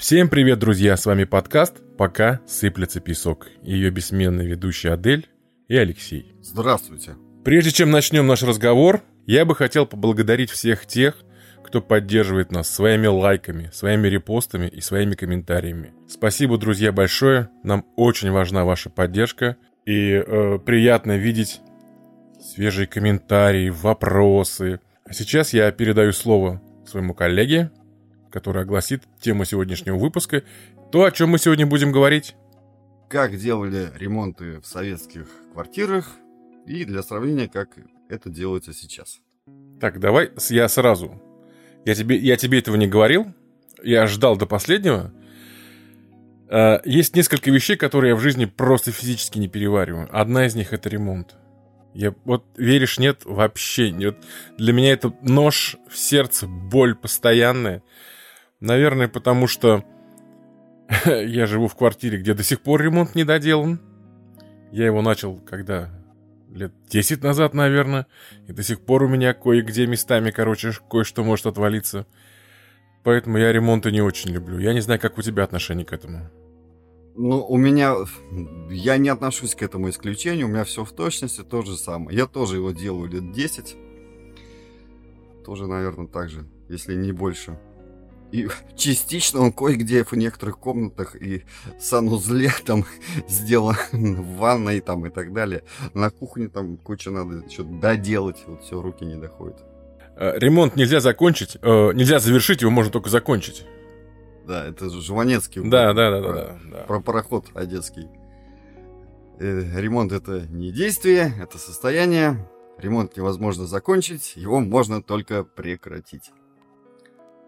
Всем привет, друзья! С вами подкаст «Пока сыплется песок». Ее бессменные ведущие Адель и Алексей. Здравствуйте. Прежде чем начнем наш разговор, я бы хотел поблагодарить всех тех, кто поддерживает нас своими лайками, своими репостами и своими комментариями. Спасибо, друзья, большое. Нам очень важна ваша поддержка. И э, приятно видеть свежие комментарии, вопросы. А сейчас я передаю слово своему коллеге, который огласит тему сегодняшнего выпуска, то, о чем мы сегодня будем говорить. Как делали ремонты в советских квартирах и для сравнения, как это делается сейчас. Так, давай я сразу. Я тебе, я тебе этого не говорил. Я ждал до последнего. Э, есть несколько вещей, которые я в жизни просто физически не перевариваю. Одна из них это ремонт. Я вот веришь, нет, вообще нет. Для меня это нож в сердце, боль постоянная. Наверное, потому что я живу в квартире, где до сих пор ремонт не доделан. Я его начал, когда лет 10 назад, наверное. И до сих пор у меня кое-где местами, короче, кое-что может отвалиться. Поэтому я ремонты не очень люблю. Я не знаю, как у тебя отношение к этому. Ну, у меня... Я не отношусь к этому исключению. У меня все в точности то же самое. Я тоже его делаю лет 10. Тоже, наверное, так же, если не больше. И частично он кое-где в некоторых комнатах и санузле там сделан в ванной там и так далее. На кухне там куча надо что-то доделать, вот все, руки не доходят. Э, ремонт нельзя закончить, э, нельзя завершить, его можно только закончить. Да, это же Жванецкий. Да, да, да, про, да, да. Про пароход одесский. Э, ремонт это не действие, это состояние. Ремонт невозможно закончить, его можно только прекратить.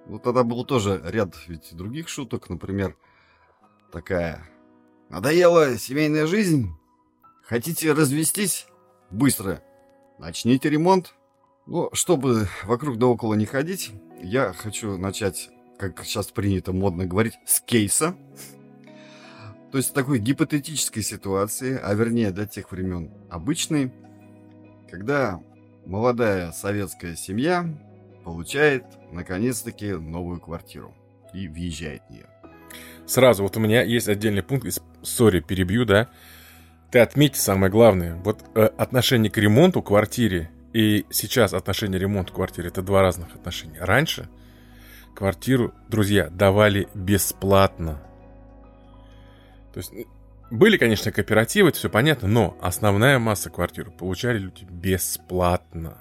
Ну, тогда был тоже ряд ведь других шуток, например, такая. Надоела семейная жизнь? Хотите развестись? Быстро. Начните ремонт. Ну, чтобы вокруг да около не ходить, я хочу начать, как сейчас принято модно говорить, с кейса. То есть такой гипотетической ситуации, а вернее до тех времен обычной, когда молодая советская семья получает, наконец-таки, новую квартиру и въезжает в нее. Сразу, вот у меня есть отдельный пункт, сори, перебью, да. Ты отметь самое главное. Вот э, отношение к ремонту квартире и сейчас отношение к ремонту квартире это два разных отношения. Раньше квартиру, друзья, давали бесплатно. То есть были, конечно, кооперативы, это все понятно, но основная масса квартир получали люди бесплатно.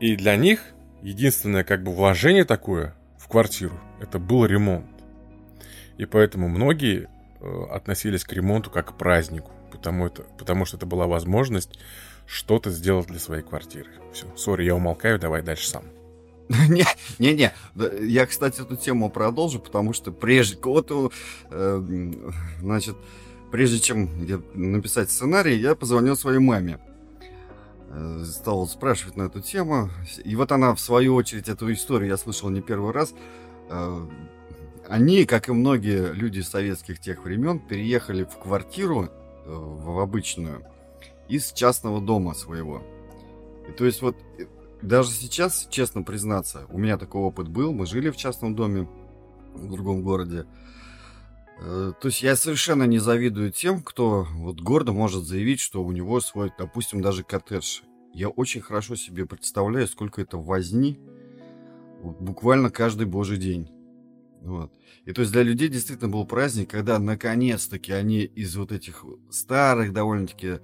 И для них единственное как бы вложение такое в квартиру, это был ремонт. И поэтому многие э, относились к ремонту как к празднику, потому, это, потому что это была возможность что-то сделать для своей квартиры. Все, сори, я умолкаю, давай дальше сам. Не, не, не. Я, кстати, эту тему продолжу, потому что прежде вот, э, значит, прежде чем написать сценарий, я позвонил своей маме. Э, стал спрашивать на эту тему. И вот она, в свою очередь, эту историю я слышал не первый раз. Э, они, как и многие люди советских тех времен, переехали в квартиру, э, в обычную, из частного дома своего. И то есть вот даже сейчас, честно признаться, у меня такой опыт был. Мы жили в частном доме в другом городе. То есть я совершенно не завидую тем, кто вот гордо может заявить, что у него свой, допустим, даже коттедж. Я очень хорошо себе представляю, сколько это возни вот, буквально каждый божий день. Вот. И то есть для людей действительно был праздник, когда наконец-таки они из вот этих старых довольно-таки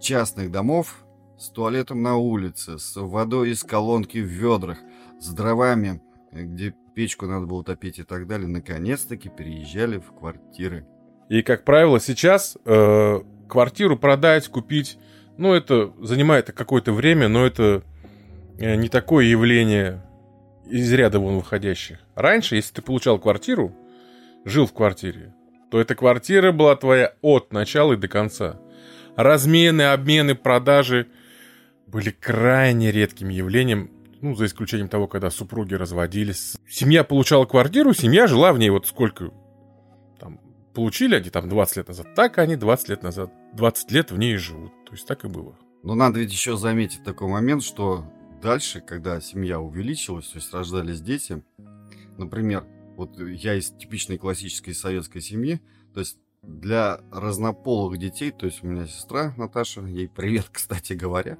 частных домов с туалетом на улице, с водой из колонки в ведрах, с дровами, где печку надо было топить и так далее, наконец-таки переезжали в квартиры. И, как правило, сейчас э, квартиру продать, купить, ну, это занимает какое-то время, но это э, не такое явление из ряда вон выходящих. Раньше, если ты получал квартиру, жил в квартире, то эта квартира была твоя от начала и до конца. Размены, обмены, продажи были крайне редким явлением ну, за исключением того, когда супруги разводились. Семья получала квартиру, семья жила в ней вот сколько там получили они там 20 лет назад, так они 20 лет назад, 20 лет в ней живут. То есть так и было. Но надо ведь еще заметить такой момент, что дальше, когда семья увеличилась, то есть рождались дети, например, вот я из типичной классической советской семьи, то есть для разнополых детей, то есть у меня сестра Наташа, ей привет, кстати говоря.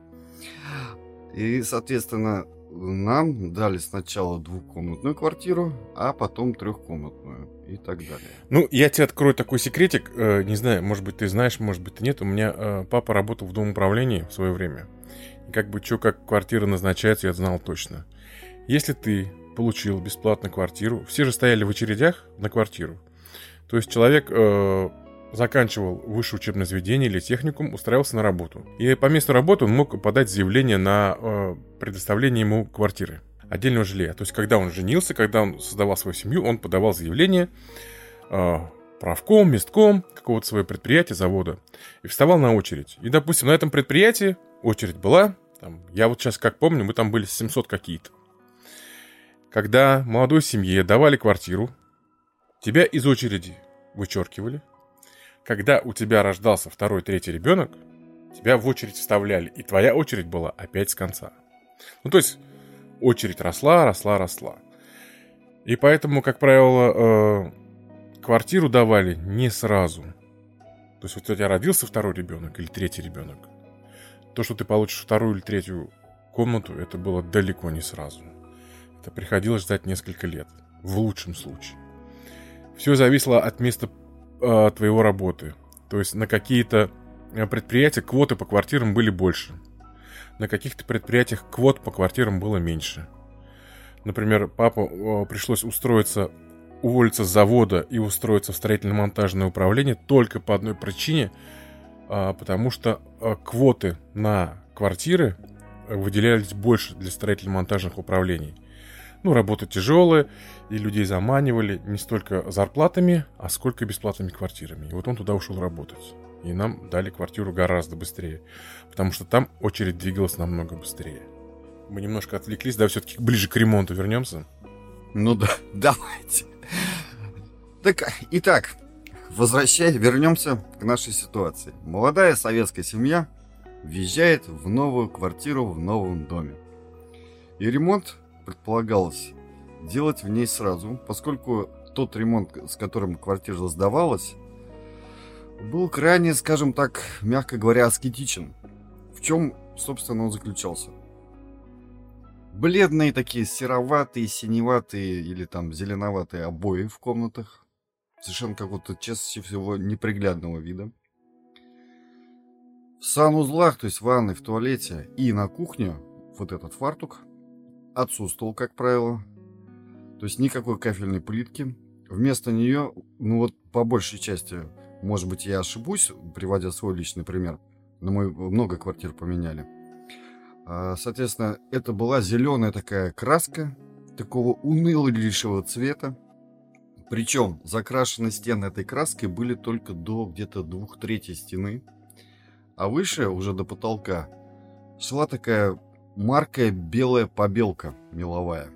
И, соответственно, нам дали сначала двухкомнатную квартиру, а потом трехкомнатную и так далее. Ну, я тебе открою такой секретик. Э, не знаю, может быть, ты знаешь, может быть, ты нет. У меня э, папа работал в Дом управлении в свое время. И как бы что, как квартира назначается, я знал точно. Если ты получил бесплатно квартиру, все же стояли в очередях на квартиру. То есть человек э, заканчивал высшее учебное заведение или техникум, устраивался на работу. И по месту работы он мог подать заявление на э, предоставление ему квартиры, отдельного жилья. То есть, когда он женился, когда он создавал свою семью, он подавал заявление э, правком, местком какого-то своего предприятия, завода, и вставал на очередь. И, допустим, на этом предприятии очередь была, там, я вот сейчас как помню, мы там были 700 какие-то. Когда молодой семье давали квартиру, тебя из очереди вычеркивали, когда у тебя рождался второй, третий ребенок, тебя в очередь вставляли, и твоя очередь была опять с конца. Ну, то есть, очередь росла, росла, росла. И поэтому, как правило, э, квартиру давали не сразу. То есть, вот у тебя родился второй ребенок или третий ребенок. То, что ты получишь вторую или третью комнату, это было далеко не сразу. Это приходилось ждать несколько лет, в лучшем случае. Все зависело от места э, твоего работы. То есть на какие-то э, предприятия квоты по квартирам были больше. На каких-то предприятиях квот по квартирам было меньше. Например, папа э, пришлось устроиться, уволиться с завода и устроиться в строительно-монтажное управление только по одной причине, э, потому что э, квоты на квартиры выделялись больше для строительно-монтажных управлений – ну, работа тяжелая, и людей заманивали не столько зарплатами, а сколько бесплатными квартирами. И вот он туда ушел работать. И нам дали квартиру гораздо быстрее, потому что там очередь двигалась намного быстрее. Мы немножко отвлеклись, да, все-таки ближе к ремонту вернемся. Ну да, давайте. Так, итак, возвращай, вернемся к нашей ситуации. Молодая советская семья въезжает в новую квартиру в новом доме. И ремонт предполагалось делать в ней сразу, поскольку тот ремонт, с которым квартира сдавалась, был крайне, скажем так, мягко говоря, аскетичен. В чем, собственно, он заключался? Бледные такие сероватые, синеватые или там зеленоватые обои в комнатах. Совершенно какого-то, чаще всего, неприглядного вида. В санузлах, то есть в ванной, в туалете и на кухне вот этот фартук отсутствовал, как правило. То есть никакой кафельной плитки. Вместо нее, ну вот по большей части, может быть, я ошибусь, приводя свой личный пример, но мы много квартир поменяли. А, соответственно, это была зеленая такая краска, такого унылого цвета. Причем закрашены стены этой краской были только до где-то двух третей стены. А выше, уже до потолка, шла такая маркая белая побелка меловая,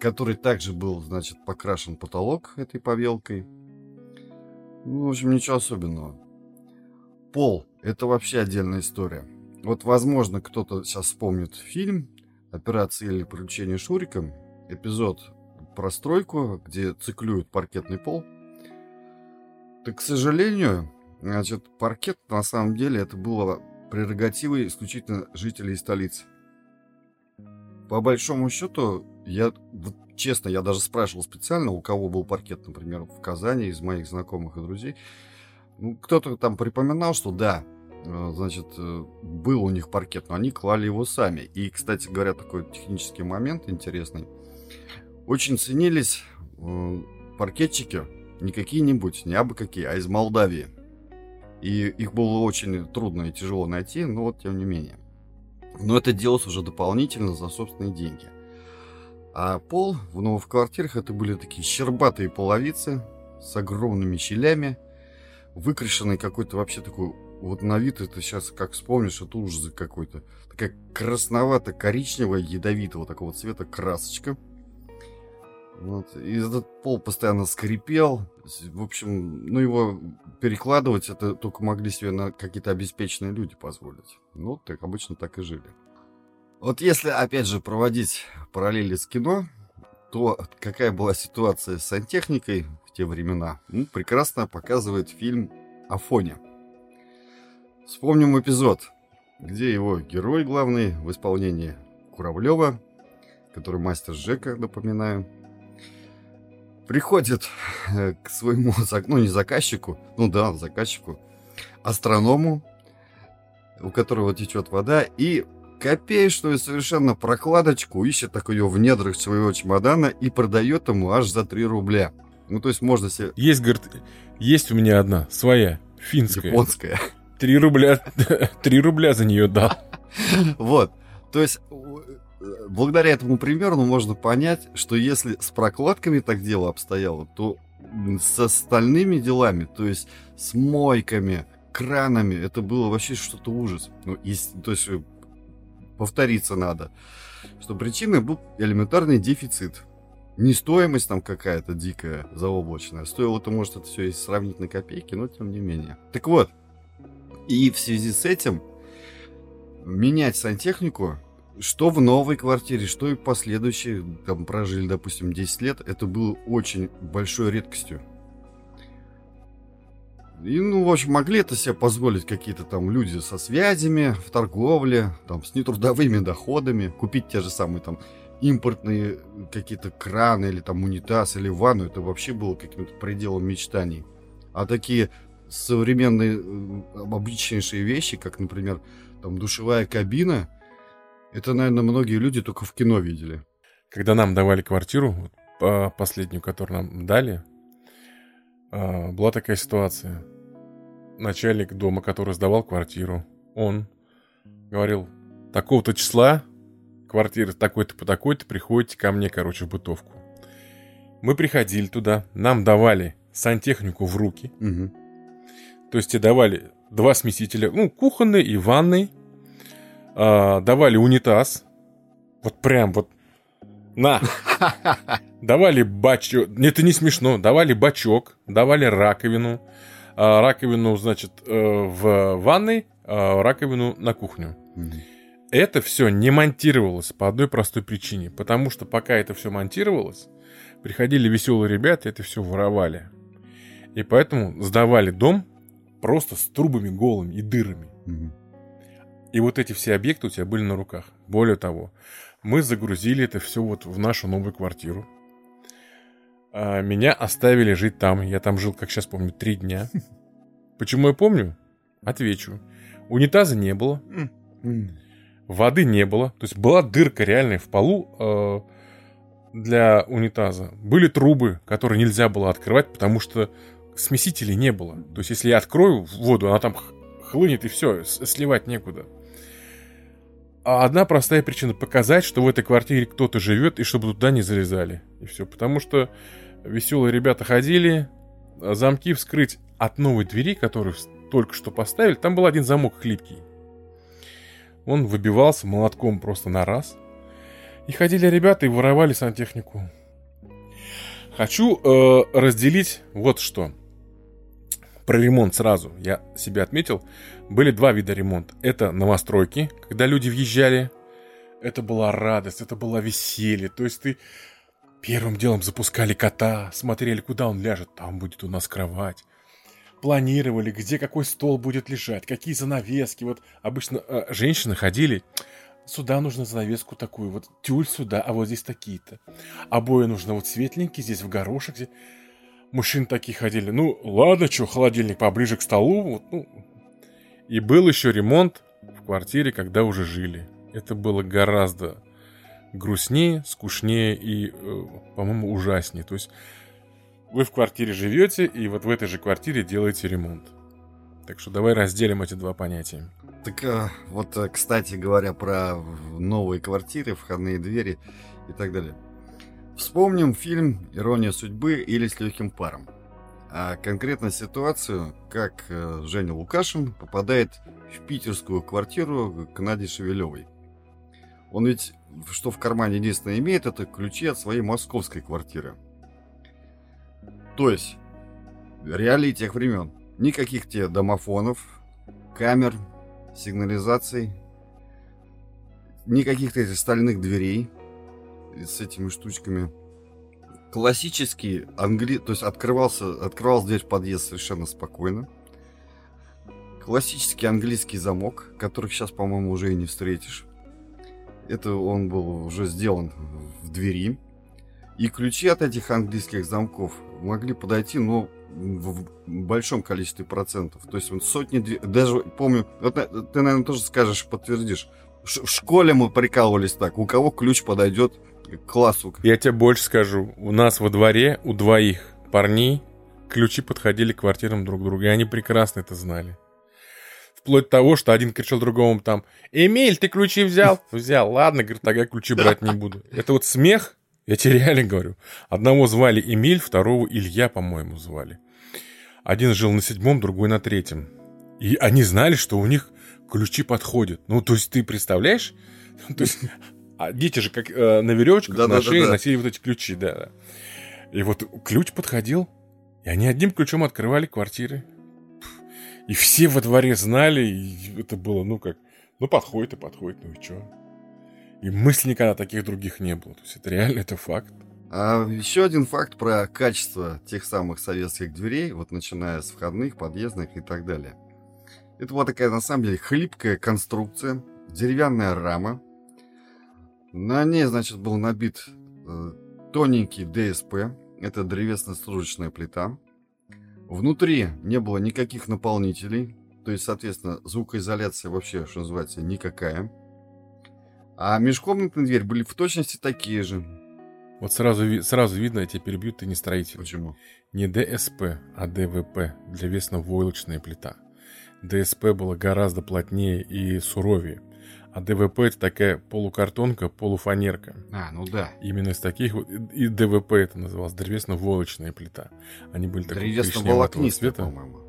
который также был, значит, покрашен потолок этой побелкой. Ну, в общем, ничего особенного. Пол – это вообще отдельная история. Вот, возможно, кто-то сейчас вспомнит фильм «Операция или приключения Шуриком», эпизод про стройку, где циклюют паркетный пол. Так, к сожалению, значит, паркет на самом деле это было прерогативой исключительно жителей столицы по большому счету, я, вот, честно, я даже спрашивал специально, у кого был паркет, например, в Казани, из моих знакомых и друзей. Ну, кто-то там припоминал, что да, э, значит, э, был у них паркет, но они клали его сами. И, кстати говоря, такой технический момент интересный. Очень ценились э, паркетчики не какие-нибудь, не абы какие, а из Молдавии. И их было очень трудно и тяжело найти, но вот тем не менее. Но это делалось уже дополнительно за собственные деньги. А пол в новых квартирах это были такие щербатые половицы с огромными щелями, выкрашенный какой-то вообще такой, вот на вид это сейчас, как вспомнишь, это ужас какой-то. Такая красновато-коричневая, ядовитого такого цвета красочка. Вот. И этот пол постоянно скрипел. В общем, ну его перекладывать это только могли себе на какие-то обеспеченные люди позволить. Ну, так обычно так и жили. Вот если, опять же, проводить параллели с кино, то, какая была ситуация с сантехникой в те времена, ну, прекрасно показывает фильм «Афоня». Вспомним эпизод, где его герой главный в исполнении Куравлева, который мастер Жека, напоминаю, приходит э, к своему, ну не заказчику, ну да, заказчику, астроному, у которого течет вода, и копеечную совершенно прокладочку ищет так ее в недрах своего чемодана и продает ему аж за 3 рубля. Ну, то есть можно себе... Есть, говорит, есть у меня одна, своя, финская. Японская. Три рубля, три рубля за нее дал. Вот. То есть, благодаря этому примеру можно понять, что если с прокладками так дело обстояло, то с остальными делами, то есть с мойками, кранами, это было вообще что-то ужас. Ну, есть, то есть повториться надо. Что причиной был элементарный дефицит. Не стоимость там какая-то дикая, заоблачная. Стоило-то, может, это все и сравнить на копейки, но тем не менее. Так вот, и в связи с этим менять сантехнику, что в новой квартире, что и в последующей, там прожили, допустим, 10 лет, это было очень большой редкостью. И, ну, в общем, могли это себе позволить какие-то там люди со связями в торговле, там, с нетрудовыми доходами, купить те же самые там импортные какие-то краны или там унитаз или ванну, это вообще было каким-то пределом мечтаний. А такие современные обычнейшие вещи, как, например, там душевая кабина, это, наверное, многие люди только в кино видели. Когда нам давали квартиру, последнюю, которую нам дали, а, была такая ситуация. Начальник дома, который сдавал квартиру, он говорил, такого-то числа квартира такой-то по такой-то, приходите ко мне, короче, в бытовку. Мы приходили туда, нам давали сантехнику в руки. Угу. То есть тебе давали два смесителя, ну, кухонный и ванный. А, давали унитаз. Вот прям вот на. Давали бачок. Это не смешно. Давали бачок, давали раковину. А, раковину, значит, э, в ванной, а раковину на кухню. Это все не монтировалось по одной простой причине. Потому что пока это все монтировалось, приходили веселые ребята и это все воровали. И поэтому сдавали дом просто с трубами голыми и дырами. И вот эти все объекты у тебя были на руках. Более того, мы загрузили это все вот в нашу новую квартиру. А меня оставили жить там. Я там жил, как сейчас помню, три дня. Почему я помню? Отвечу. Унитаза не было. Воды не было. То есть была дырка реальная в полу э, для унитаза. Были трубы, которые нельзя было открывать, потому что смесителей не было. То есть если я открою воду, она там хлынет и все, сливать некуда. А одна простая причина показать, что в этой квартире кто-то живет и чтобы туда не залезали. И все. Потому что веселые ребята ходили, а замки вскрыть от новой двери, которую только что поставили, там был один замок хлипкий. Он выбивался молотком просто на раз. И ходили ребята и воровали сантехнику. Хочу э, разделить вот что. Про ремонт сразу я себе отметил. Были два вида ремонта. Это новостройки, когда люди въезжали. Это была радость, это было веселье. То есть ты первым делом запускали кота, смотрели, куда он ляжет. Там будет у нас кровать. Планировали, где какой стол будет лежать, какие занавески. Вот обычно э, женщины ходили, сюда нужно занавеску такую, вот тюль сюда, а вот здесь такие-то. Обои нужно вот светленькие, здесь в горошек. Здесь мужчин такие ходили. Ну, ладно, что, холодильник поближе к столу. Вот, ну. И был еще ремонт в квартире, когда уже жили. Это было гораздо грустнее, скучнее и, э, по-моему, ужаснее. То есть вы в квартире живете, и вот в этой же квартире делаете ремонт. Так что давай разделим эти два понятия. Так э, вот, э, кстати говоря, про новые квартиры, входные двери и так далее. Вспомним фильм «Ирония судьбы» или «С легким паром». А конкретно ситуацию, как э, Женя Лукашин попадает в питерскую квартиру к Наде Шевелевой. Он ведь что в кармане единственное имеет, это ключи от своей московской квартиры. То есть, реалии тех времен. Никаких тебе домофонов, камер, сигнализаций, никаких этих стальных дверей, с этими штучками. классический англи... То есть открывался, открывалась дверь в подъезд совершенно спокойно. Классический английский замок, которых сейчас, по-моему, уже и не встретишь. Это он был уже сделан в двери. И ключи от этих английских замков могли подойти, но в большом количестве процентов. То есть вот сотни, даже помню, вот, ты, наверное, тоже скажешь, подтвердишь. В школе мы прикалывались так, у кого ключ подойдет классу. Я тебе больше скажу. У нас во дворе у двоих парней ключи подходили к квартирам друг друга, и они прекрасно это знали. Вплоть до того, что один кричал другому там, «Эмиль, ты ключи взял?» «Взял, ладно, говорит, тогда ключи брать не буду». Это вот смех, я тебе реально говорю. Одного звали Эмиль, второго Илья, по-моему, звали. Один жил на седьмом, другой на третьем. И они знали, что у них ключи подходят. Ну, то есть ты представляешь? То есть, а дети же как э, на веревочках да, на да, шее да, да. носили вот эти ключи, да, да. И вот ключ подходил, и они одним ключом открывали квартиры. И все во дворе знали, и это было, ну как, ну подходит и подходит, ну и чё. И мысли никогда таких других не было. То есть это реально, это факт. А еще один факт про качество тех самых советских дверей, вот начиная с входных, подъездных и так далее. Это вот такая, на самом деле, хлипкая конструкция, деревянная рама. На ней, значит, был набит э, тоненький ДСП, это древесно-стружечная плита. Внутри не было никаких наполнителей, то есть, соответственно, звукоизоляция вообще, что называется, никакая. А межкомнатные двери были в точности такие же. Вот сразу, сразу видно, я тебя перебью, ты не строитель. Почему? Не ДСП, а ДВП, древесно-войлочная плита. ДСП было гораздо плотнее и суровее. А ДВП это такая полукартонка, полуфанерка. А, ну да. Именно из таких вот. И ДВП это называлось древесно-волочная плита. Они были такого Древесно-волокнистые, по-моему.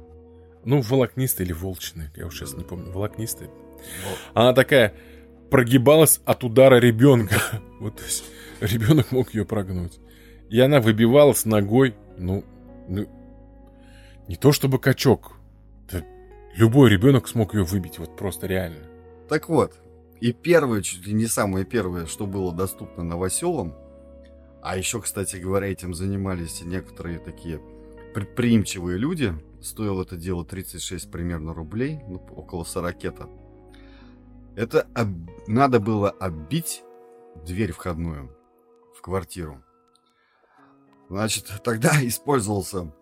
Ну, волокнистые или волчные, я уж сейчас не помню. Волокнистые. Вот. Она такая прогибалась от удара ребенка. Вот, то есть, ребенок мог ее прогнуть. И она выбивалась ногой, ну, ну не то чтобы качок. Да любой ребенок смог ее выбить, вот просто реально. Так вот, и первое, чуть ли не самое первое, что было доступно новоселам, а еще, кстати говоря, этим занимались некоторые такие предприимчивые люди, стоило это дело 36 примерно рублей, ну, около 40 -то. Это об... надо было оббить дверь входную в квартиру. Значит, тогда использовался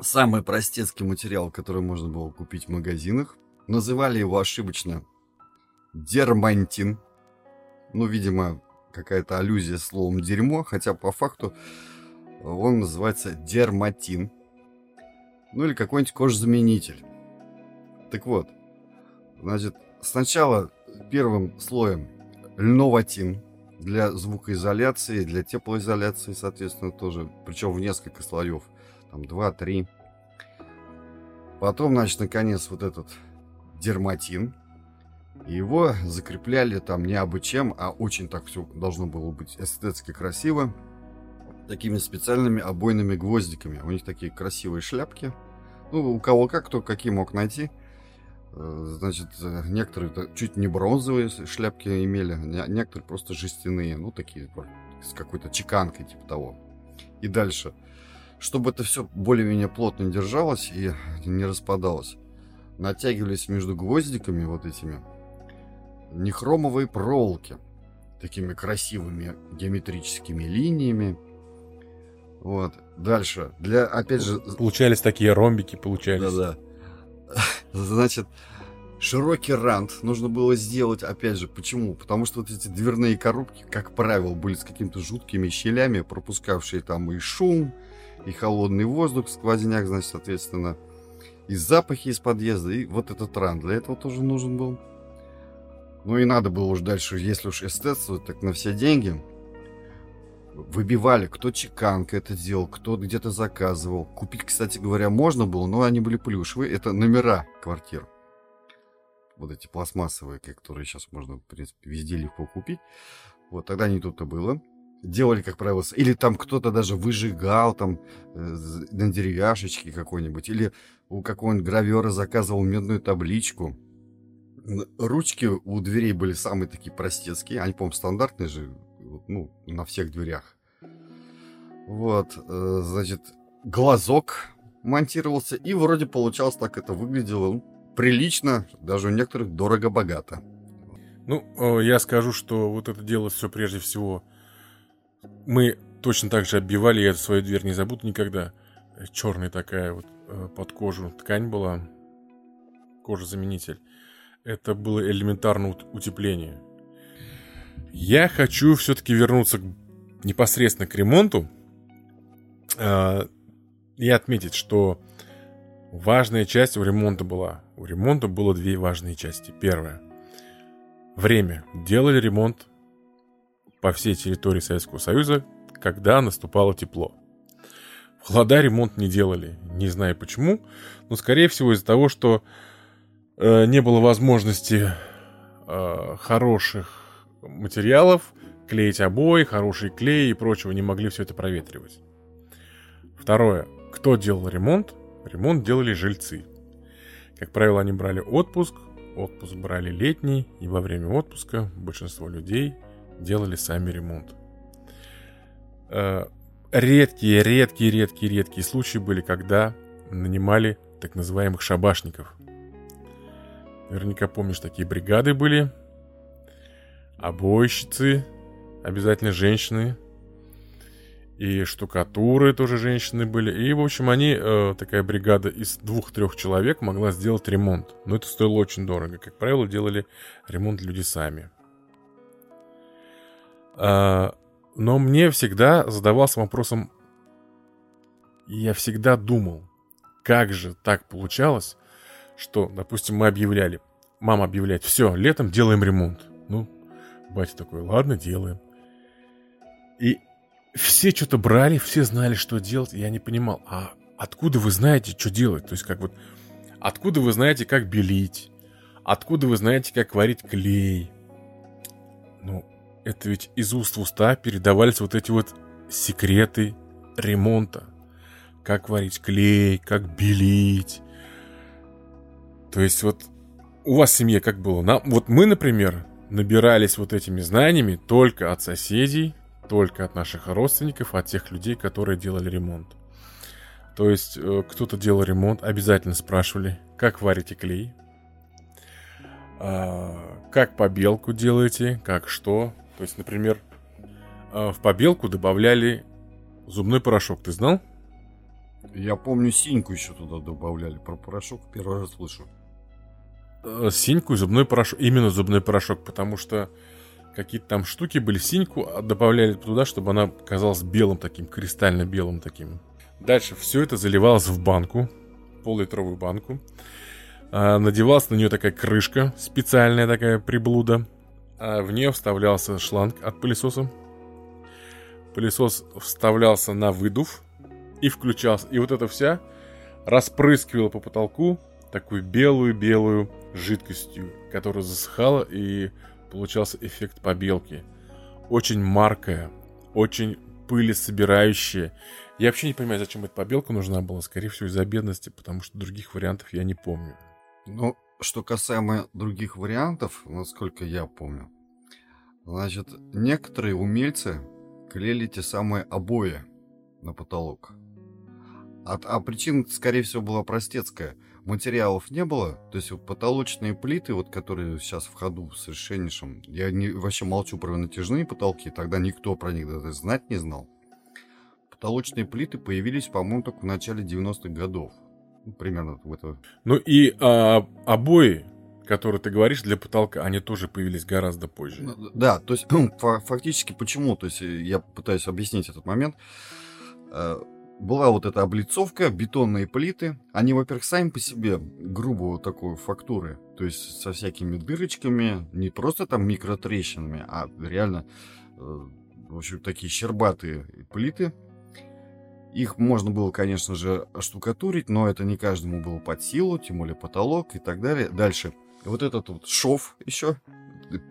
самый простецкий материал, который можно было купить в магазинах. Называли его ошибочно дермантин. Ну, видимо, какая-то аллюзия словом дерьмо, хотя по факту он называется дерматин. Ну или какой-нибудь кожзаменитель. Так вот, значит, сначала первым слоем льноватин для звукоизоляции, для теплоизоляции, соответственно, тоже, причем в несколько слоев, там 2-3. Потом, значит, наконец, вот этот дерматин. Его закрепляли там не абы чем, а очень так все должно было быть эстетски красиво. Такими специальными обойными гвоздиками. У них такие красивые шляпки. Ну, у кого как, кто какие мог найти. Э, значит, э, некоторые чуть не бронзовые шляпки имели, некоторые просто жестяные, ну, такие с какой-то чеканкой, типа того. И дальше. Чтобы это все более-менее плотно держалось и не распадалось, натягивались между гвоздиками вот этими нехромовые проволоки. Такими красивыми геометрическими линиями. Вот. Дальше. Для, опять же... Получались такие ромбики, получались. Да-да. Значит, широкий рант нужно было сделать, опять же, почему? Потому что вот эти дверные коробки, как правило, были с какими-то жуткими щелями, пропускавшие там и шум, и холодный воздух, сквозняк, значит, соответственно, и запахи из подъезда, и вот этот рант. Для этого тоже нужен был. Ну и надо было уж дальше, если уж эстетствовать, так на все деньги выбивали, кто чеканка это делал, кто где-то заказывал. Купить, кстати говоря, можно было, но они были плюшевые. Это номера квартир. Вот эти пластмассовые, которые сейчас можно, в принципе, везде легко купить. Вот, тогда не тут-то было. Делали, как правило, или там кто-то даже выжигал там э, на деревяшечке какой-нибудь, или у какого-нибудь гравера заказывал медную табличку. Ручки у дверей были самые такие простецкие, они, по-моему, стандартные же, ну, на всех дверях. Вот, э, значит, глазок монтировался, и вроде получалось так это выглядело ну, прилично, даже у некоторых дорого-богато. Ну, э, я скажу, что вот это дело все прежде всего мы точно так же оббивали, я свою дверь не забуду никогда. Черная такая вот э, под кожу ткань была, кожезаменитель. Это было элементарное утепление. Я хочу все-таки вернуться непосредственно к ремонту э, и отметить, что важная часть у ремонта была. У ремонта было две важные части. Первое. Время. Делали ремонт по всей территории Советского Союза, когда наступало тепло. В холода ремонт не делали, не знаю почему, но скорее всего из-за того, что э, не было возможности э, хороших материалов, клеить обои, хороший клей и прочего, не могли все это проветривать. Второе. Кто делал ремонт? Ремонт делали жильцы. Как правило, они брали отпуск, отпуск брали летний, и во время отпуска большинство людей делали сами ремонт. Э, редкие, редкие, редкие, редкие случаи были, когда нанимали так называемых шабашников. Наверняка помнишь, такие бригады были. Обойщицы, обязательно женщины. И штукатуры тоже женщины были. И, в общем, они, э, такая бригада из двух-трех человек могла сделать ремонт. Но это стоило очень дорого. Как правило, делали ремонт люди сами. А, но мне всегда задавался вопросом, я всегда думал, как же так получалось, что, допустим, мы объявляли, мама объявляет, все, летом делаем ремонт. Ну, батя такой, ладно, делаем. И все что-то брали, все знали, что делать, я не понимал, а откуда вы знаете, что делать? То есть, как вот, откуда вы знаете, как белить? Откуда вы знаете, как варить клей? Ну, это ведь из уст в уста передавались вот эти вот секреты ремонта. Как варить клей, как белить. То есть вот у вас в семье как было? На, вот мы, например, набирались вот этими знаниями только от соседей, только от наших родственников, от тех людей, которые делали ремонт. То есть э, кто-то делал ремонт, обязательно спрашивали, как варите клей, э, как побелку делаете, как что, то есть, например, э, в побелку добавляли зубной порошок. Ты знал? Я помню, синьку еще туда добавляли. Про порошок первый раз слышу. Э, синьку и зубной порошок. Именно зубной порошок, потому что какие-то там штуки были. Синьку а добавляли туда, чтобы она казалась белым таким, кристально белым таким. Дальше все это заливалось в банку, пол-литровую банку. А, надевалась на нее такая крышка, специальная такая приблуда а в нее вставлялся шланг от пылесоса. Пылесос вставлялся на выдув и включался. И вот эта вся распрыскивала по потолку такую белую-белую жидкостью, которая засыхала и получался эффект побелки. Очень маркая, очень пылесобирающая. Я вообще не понимаю, зачем эта побелка нужна была. Скорее всего, из-за бедности, потому что других вариантов я не помню. Ну, что касаемо других вариантов, насколько я помню, значит, некоторые умельцы клеили те самые обои на потолок. А, а причина, скорее всего, была простецкая. Материалов не было, то есть потолочные плиты, вот которые сейчас в ходу совершеннейшем, я не, вообще молчу про натяжные потолки, тогда никто про них даже знать не знал. Потолочные плиты появились, по-моему, только в начале 90-х годов. Ну, примерно в это. Ну и а, обои, которые ты говоришь для потолка, они тоже появились гораздо позже. Ну, да, то есть фактически почему? То есть э, я пытаюсь объяснить этот момент. Была вот эта облицовка, бетонные плиты. Они, во-первых, сами по себе грубого такой фактуры, то есть со всякими дырочками, не просто там микротрещинами, а реально, э, в общем, такие щербатые плиты, их можно было, конечно же, оштукатурить, но это не каждому было под силу, тем более потолок и так далее. Дальше. Вот этот вот шов еще.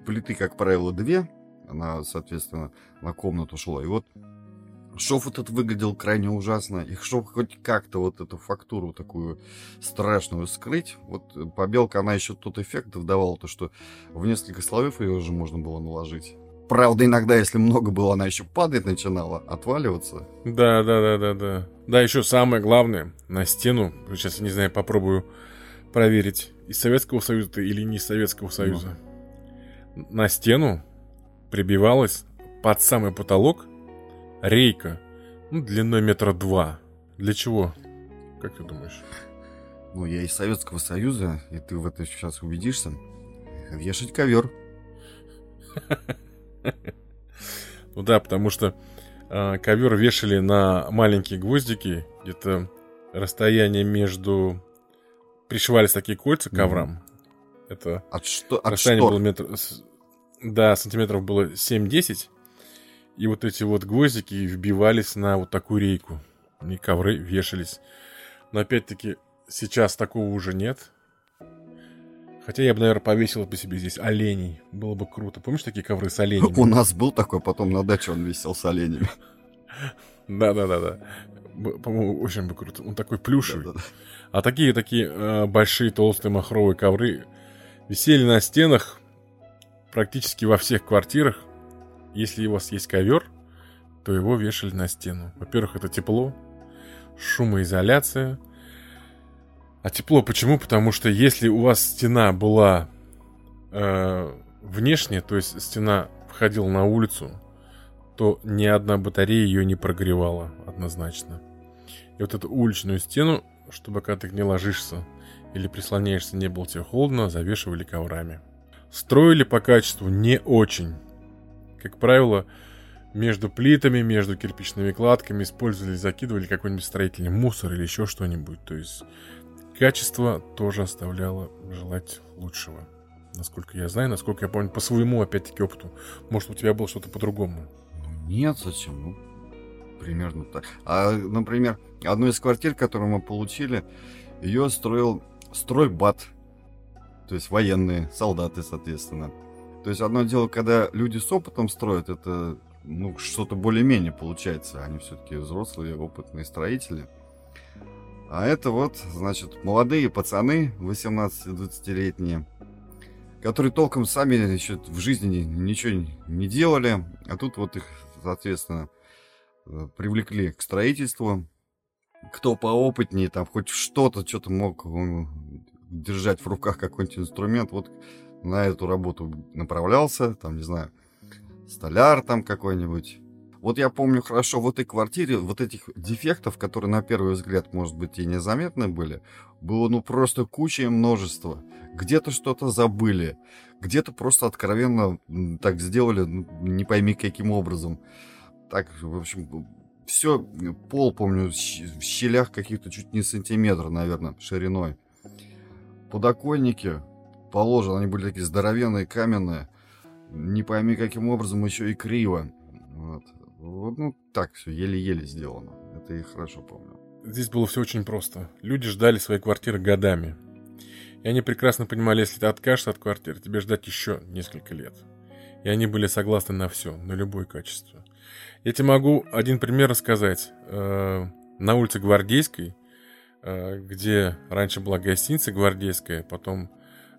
Плиты, как правило, две. Она, соответственно, на комнату шла. И вот шов этот выглядел крайне ужасно. Их шов хоть как-то вот эту фактуру такую страшную скрыть. Вот побелка, она еще тот эффект давала, то что в несколько слоев ее уже можно было наложить. Правда, иногда, если много было, она еще падать начинала, отваливаться. Да, да, да, да, да. Да, еще самое главное, на стену, сейчас, не знаю, попробую проверить, из Советского Союза или не из Советского Союза. Ну. На стену прибивалась под самый потолок рейка, ну, длиной метра два. Для чего? Как ты думаешь? Ну, я из Советского Союза, и ты в этом сейчас убедишься. Вешать ковер. Ну да, потому что э, ковер вешали на маленькие гвоздики, где-то расстояние между... Пришивались такие кольца к коврам. Это от что? От расстояние штор? было метр... Да, сантиметров было 7-10. И вот эти вот гвоздики вбивались на вот такую рейку. И ковры вешались. Но опять-таки, сейчас такого уже нет. Хотя я бы, наверное, повесил бы себе здесь оленей. Было бы круто. Помнишь такие ковры с оленями? У нас был такой, потом на даче он висел с оленями. Да-да-да-да. По-моему, очень бы круто. Он такой плюшевый. А такие такие э, большие толстые махровые ковры висели на стенах практически во всех квартирах. Если у вас есть ковер, то его вешали на стену. Во-первых, это тепло, шумоизоляция, а тепло почему? Потому что если у вас стена была э, внешняя, то есть стена входила на улицу, то ни одна батарея ее не прогревала однозначно. И вот эту уличную стену, чтобы когда ты не ложишься или прислоняешься, не было тебе холодно, завешивали коврами. Строили по качеству не очень. Как правило, между плитами, между кирпичными кладками использовали, закидывали какой-нибудь строительный мусор или еще что-нибудь. То есть Качество тоже оставляло желать лучшего. Насколько я знаю, насколько я помню, по своему, опять-таки, опыту. Может, у тебя было что-то по-другому? Ну, нет, зачем? Ну, примерно так. А, например, одну из квартир, которую мы получили, ее строил стройбат. То есть военные, солдаты, соответственно. То есть одно дело, когда люди с опытом строят, это ну, что-то более-менее получается. Они все-таки взрослые, опытные строители. А это вот, значит, молодые пацаны, 18-20-летние, которые толком сами еще в жизни ничего не делали, а тут вот их, соответственно, э, привлекли к строительству. Кто поопытнее, там хоть что-то, что-то мог э, держать в руках какой-нибудь инструмент, вот на эту работу направлялся, там, не знаю, столяр там какой-нибудь, вот я помню хорошо в этой квартире вот этих дефектов, которые на первый взгляд, может быть, и незаметны были, было ну просто куча и множество. Где-то что-то забыли, где-то просто откровенно так сделали, ну, не пойми каким образом. Так, в общем, все, пол, помню, в щелях каких-то чуть не сантиметр, наверное, шириной. Подоконники положены, они были такие здоровенные, каменные. Не пойми каким образом, еще и криво. Вот. Вот, ну, так все, еле-еле сделано. Это я хорошо помню. Здесь было все очень просто. Люди ждали своей квартиры годами. И они прекрасно понимали, если ты откажешься от квартиры, тебе ждать еще несколько лет. И они были согласны на все, на любое качество. Я тебе могу один пример рассказать. Э, на улице Гвардейской, э, где раньше была гостиница Гвардейская, потом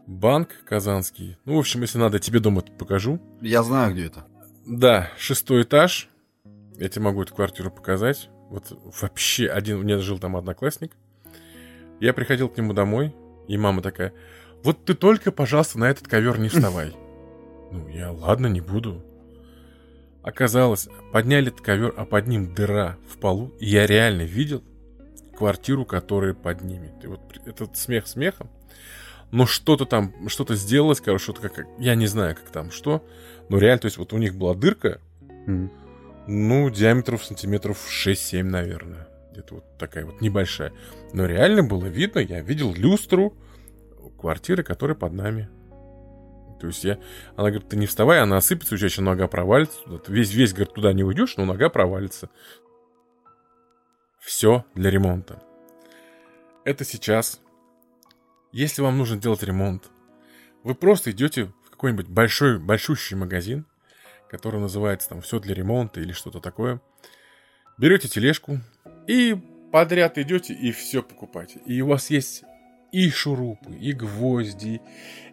банк казанский. Ну, в общем, если надо, тебе дома покажу. Я знаю, где это. Да, шестой этаж, я тебе могу эту квартиру показать. Вот вообще один... У меня жил там одноклассник. Я приходил к нему домой, и мама такая, вот ты только, пожалуйста, на этот ковер не вставай. Ну, я, ладно, не буду. Оказалось, подняли этот ковер, а под ним дыра в полу. И я реально видел квартиру, которая под ними. И вот этот смех смехом. Но что-то там, что-то сделалось, короче, что-то как, я не знаю, как там, что. Но реально, то есть вот у них была дырка, mm-hmm. Ну, диаметров сантиметров 6-7, наверное. Где-то вот такая вот небольшая. Но реально было видно, я видел люстру квартиры, которая под нами. То есть я... Она говорит, ты не вставай, она осыпется, у тебя еще нога провалится. Ты весь, весь, говорит, туда не уйдешь, но нога провалится. Все для ремонта. Это сейчас. Если вам нужно делать ремонт, вы просто идете в какой-нибудь большой, большущий магазин, который называется там «Все для ремонта» или что-то такое. Берете тележку и подряд идете и все покупаете. И у вас есть и шурупы, и гвозди,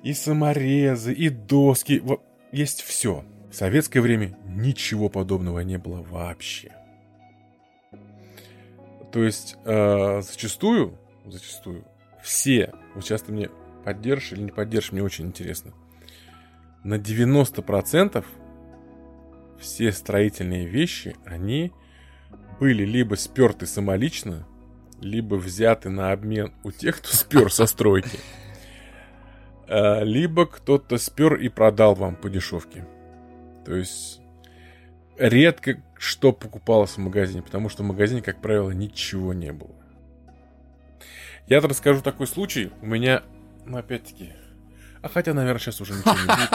и саморезы, и доски. Есть все. В советское время ничего подобного не было вообще. То есть э, зачастую, зачастую все, вот часто мне поддержишь или не поддержишь, мне очень интересно. На 90% все строительные вещи, они были либо сперты самолично, либо взяты на обмен у тех, кто спер со стройки, э, либо кто-то спер и продал вам по дешевке. То есть редко что покупалось в магазине, потому что в магазине, как правило, ничего не было. Я расскажу такой случай. У меня, ну, опять-таки, а хотя, наверное, сейчас уже ничего не будет.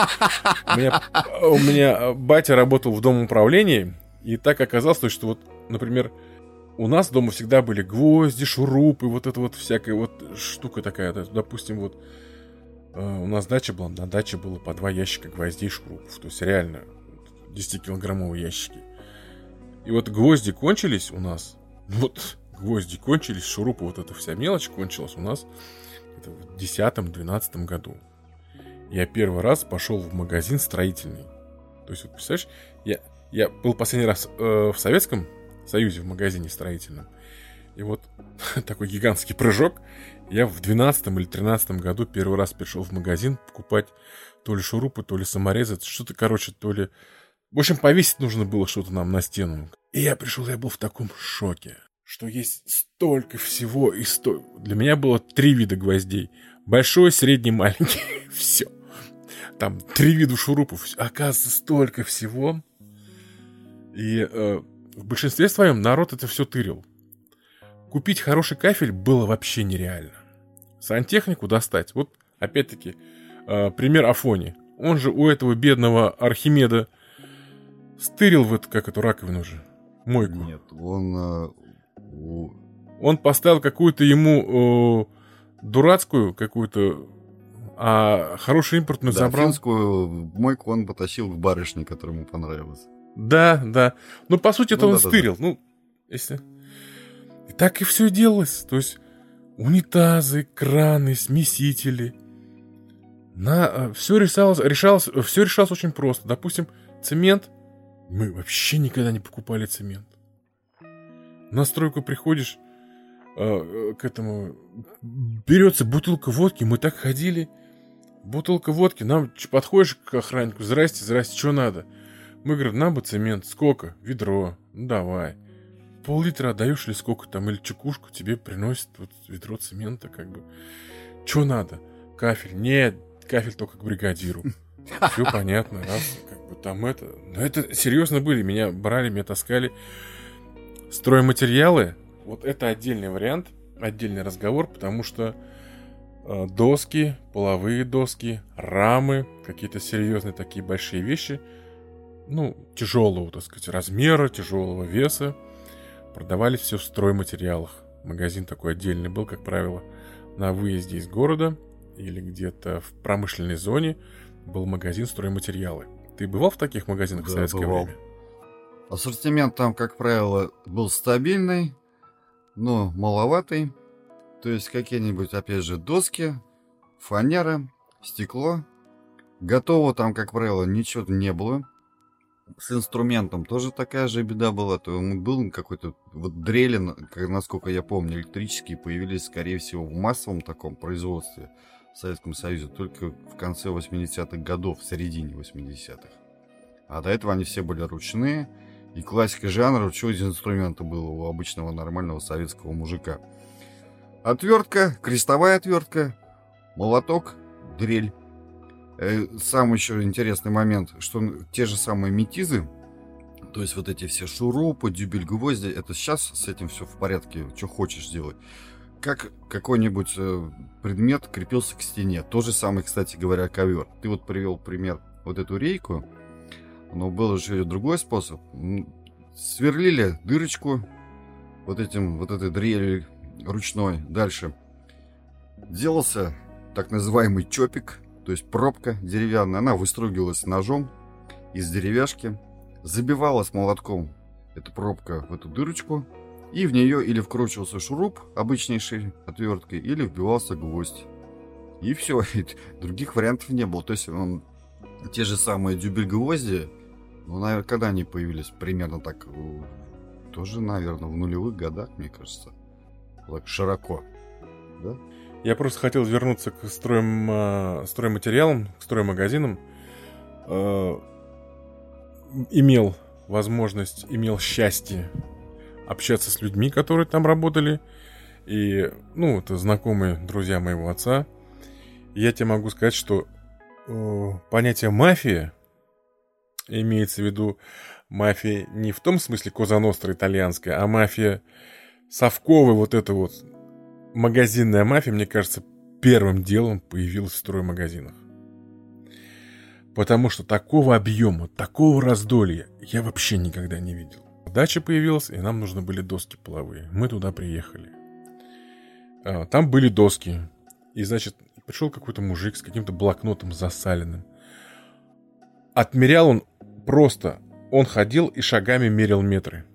У меня, у меня батя работал в Дом управлении, и так оказалось, что вот, например, у нас дома всегда были гвозди, шурупы, вот это вот всякая вот штука такая. Допустим, вот э, у нас дача была, на даче было по два ящика гвоздей шурупов. То есть реально 10-килограммовые ящики. И вот гвозди кончились у нас. Вот гвозди кончились, шурупы, вот эта вся мелочь кончилась у нас в 10-12 году. Я первый раз пошел в магазин строительный. То есть, вот представляешь, я, я был последний раз э, в Советском Союзе в магазине строительном. И вот такой гигантский прыжок. Я в 12 или 13 году первый раз пришел в магазин покупать то ли шурупы, то ли саморезы. Что-то, короче, то ли в общем, повесить нужно было что-то нам на стену. И я пришел, я был в таком шоке, что есть столько всего и сто... Для меня было три вида гвоздей. Большой, средний, маленький. Все. Там три вида шурупов. Оказывается, столько всего. И э, в большинстве своем народ это все тырил. Купить хороший кафель было вообще нереально. Сантехнику достать. Вот, опять-таки, э, пример Афони. Он же у этого бедного Архимеда стырил в эту, как эту раковину же, мойку. Нет, он... Э. Он поставил какую-то ему э, дурацкую какую-то, а хорошую импортную да, забрал. финскую мойку он потащил к барышне, которая ему понравилась. Да, да. Ну, по сути, это Ну, он да, да, стырил. Ну, если... И так и все делалось. То есть унитазы, краны, смесители. На все решалось, решалось, все решалось очень просто. Допустим, цемент. Мы вообще никогда не покупали цемент. На стройку приходишь э, э, к этому, берется бутылка водки, мы так ходили. Бутылка водки, нам подходишь к охраннику, здрасте, здрасте, что надо? Мы говорим, нам бы цемент, сколько? Ведро, ну давай. Пол-литра отдаешь или сколько там, или чекушку тебе приносит вот ведро цемента, как бы. Что надо? Кафель? Нет, кафель только к бригадиру. Все понятно, раз, как бы там это. Но это серьезно были, меня брали, меня таскали. Стройматериалы, вот это отдельный вариант, отдельный разговор, потому что э, доски, половые доски, рамы, какие-то серьезные такие большие вещи, ну, тяжелого, так сказать, размера, тяжелого веса, продавались все в стройматериалах. Магазин такой отдельный был, как правило, на выезде из города или где-то в промышленной зоне был магазин стройматериалы. Ты бывал в таких магазинах в Да, советское бывал. время? Ассортимент там, как правило, был стабильный, но маловатый. То есть какие-нибудь, опять же, доски, фанера, стекло. Готово там, как правило, ничего не было. С инструментом тоже такая же беда была. То был какой-то вот дрели, насколько я помню, электрические появились, скорее всего, в массовом таком производстве в Советском Союзе только в конце 80-х годов, в середине 80-х. А до этого они все были ручные. И классика жанра, что из инструмента было у обычного нормального советского мужика. Отвертка, крестовая отвертка, молоток, дрель. Э, Сам еще интересный момент, что те же самые метизы, то есть вот эти все шурупы, дюбель, гвозди, это сейчас с этим все в порядке, что хочешь делать. Как какой-нибудь э, предмет крепился к стене. То же самое, кстати говоря, ковер. Ты вот привел пример вот эту рейку, но был же и другой способ. Сверлили дырочку вот этим, вот этой дрелью ручной. Дальше делался так называемый чопик, то есть пробка деревянная. Она выстругивалась ножом из деревяшки, забивалась молотком эта пробка в эту дырочку, и в нее или вкручивался шуруп обычнейшей отверткой, или вбивался гвоздь. И все, других вариантов не было. То есть он те же самые дюбель-гвозди Ну, наверное, когда они появились? Примерно так, э, тоже, наверное, в нулевых годах, мне кажется. Так широко, да? Я просто хотел вернуться к строим, э, стройматериалам, к строймагазинам. Э, имел возможность, имел счастье общаться с людьми, которые там работали. И, ну, это знакомые друзья моего отца. я тебе могу сказать, что э, понятие мафия имеется в виду мафия не в том смысле Козаностра итальянская, а мафия совковая, вот эта вот магазинная мафия, мне кажется, первым делом появилась в строймагазинах. Потому что такого объема, такого раздолья я вообще никогда не видел. Дача появилась, и нам нужны были доски половые. Мы туда приехали. А, там были доски. И, значит, пришел какой-то мужик с каким-то блокнотом засаленным. Отмерял он просто. Он ходил и шагами мерил метры.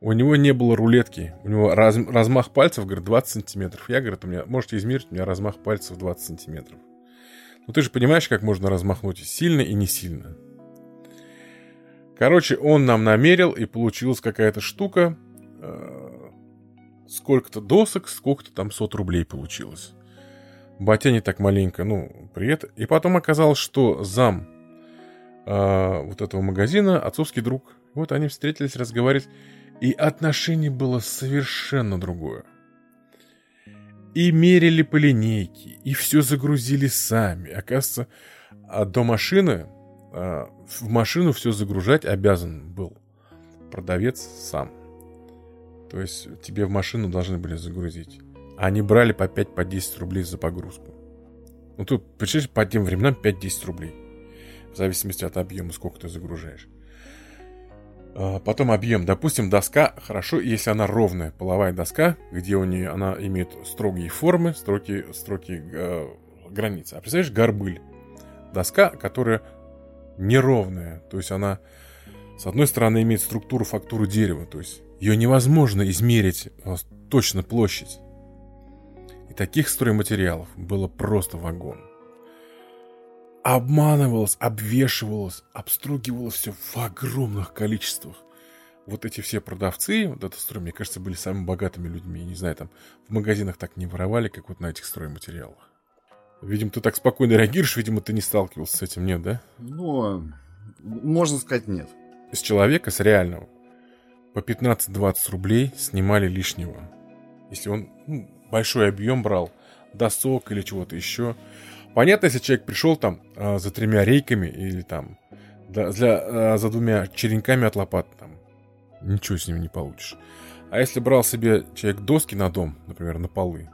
У него не было рулетки. У него раз, размах пальцев, говорит, 20 сантиметров. Я, говорит, у меня, можете измерить, у меня размах пальцев 20 сантиметров. Ну ты же понимаешь, как можно размахнуть сильно и не сильно. Короче, он нам намерил, и получилась какая-то штука. Э, сколько-то досок, сколько-то там сот рублей получилось. Батя не так маленько, ну, привет. И потом оказалось, что зам э, вот этого магазина, отцовский друг. Вот они встретились разговаривать. И отношение было совершенно другое. И мерили по линейке, и все загрузили сами. Оказывается, а до машины, а, в машину все загружать обязан был продавец сам. То есть тебе в машину должны были загрузить. А они брали по 5-10 по рублей за погрузку. Ну, тут, представляешь, по тем временам 5-10 рублей. В зависимости от объема, сколько ты загружаешь. А, потом объем. Допустим, доска, хорошо, если она ровная, половая доска, где у нее она имеет строгие формы, строгие, строгие э, границы. А представляешь, горбыль. Доска, которая неровная. То есть она, с одной стороны, имеет структуру, фактуру дерева. То есть ее невозможно измерить э, точно площадь. И таких стройматериалов было просто вагон обманывалось, обвешивалось, обстругивалось все в огромных количествах. Вот эти все продавцы, вот этот строй, мне кажется, были самыми богатыми людьми. Не знаю, там в магазинах так не воровали, как вот на этих стройматериалах. Видимо, ты так спокойно реагируешь, видимо, ты не сталкивался с этим, нет, да? Ну, можно сказать нет. С человека, с реального, по 15-20 рублей снимали лишнего. Если он ну, большой объем брал, досок или чего-то еще, Понятно, если человек пришел там э, за тремя рейками или там для, для, э, за двумя черенками от лопат, там, ничего с ним не получишь. А если брал себе человек доски на дом, например, на полы,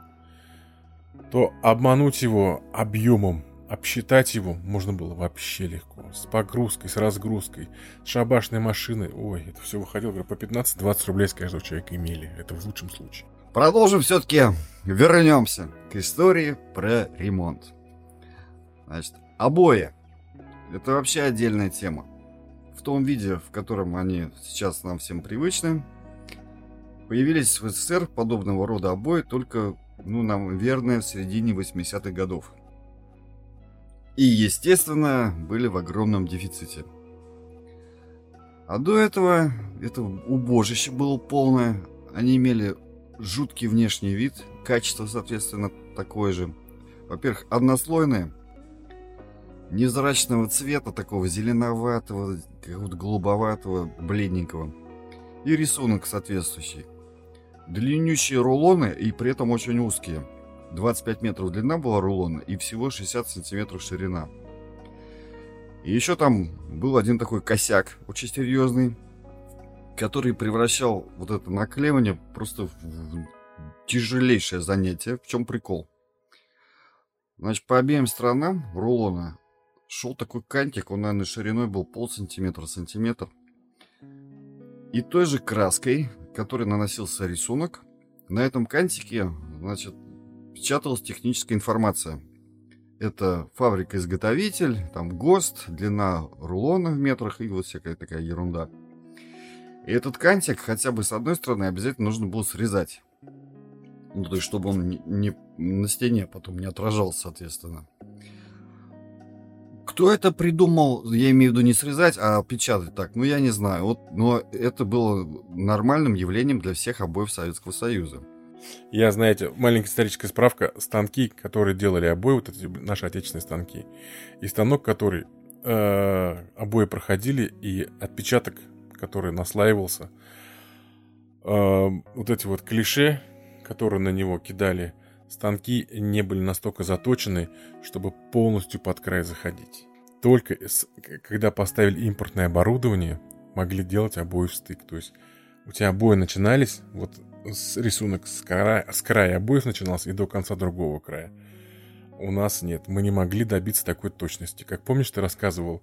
то обмануть его объемом, обсчитать его можно было вообще легко. С погрузкой, с разгрузкой, с шабашной машиной. Ой, это все выходило, говорю, по 15-20 рублей с каждого человека имели. Это в лучшем случае. Продолжим все-таки, вернемся к истории про ремонт. Значит, обои. Это вообще отдельная тема. В том виде, в котором они сейчас нам всем привычны, появились в СССР подобного рода обои только, ну, наверное, в середине 80-х годов. И, естественно, были в огромном дефиците. А до этого это убожище было полное. Они имели жуткий внешний вид, качество, соответственно, такое же. Во-первых, однослойные – невзрачного цвета, такого зеленоватого, какого-то голубоватого, бледненького. И рисунок соответствующий. Длиннющие рулоны и при этом очень узкие. 25 метров длина была рулона и всего 60 сантиметров ширина. И еще там был один такой косяк, очень серьезный, который превращал вот это наклеивание просто в тяжелейшее занятие. В чем прикол? Значит, по обеим сторонам рулона шел такой кантик, он, наверное, шириной был пол сантиметра, сантиметр. И той же краской, которой наносился рисунок, на этом кантике, значит, печаталась техническая информация. Это фабрика-изготовитель, там ГОСТ, длина рулона в метрах и вот всякая такая ерунда. И этот кантик хотя бы с одной стороны обязательно нужно было срезать. Ну, то есть, чтобы он не, не на стене потом не отражался, соответственно. Кто это придумал, я имею в виду не срезать, а печатать так, ну я не знаю. Вот, но это было нормальным явлением для всех обоев Советского Союза. Я, знаете, маленькая историческая справка. Станки, которые делали обои, вот эти наши отечественные станки, и станок, который э, обои проходили, и отпечаток, который наслаивался, э, вот эти вот клише, которые на него кидали, станки не были настолько заточены, чтобы полностью под край заходить. Только когда поставили импортное оборудование, могли делать обои в стык. То есть у тебя обои начинались, вот с рисунок с края, с края обоев начинался и до конца другого края. У нас нет, мы не могли добиться такой точности. Как помнишь, ты рассказывал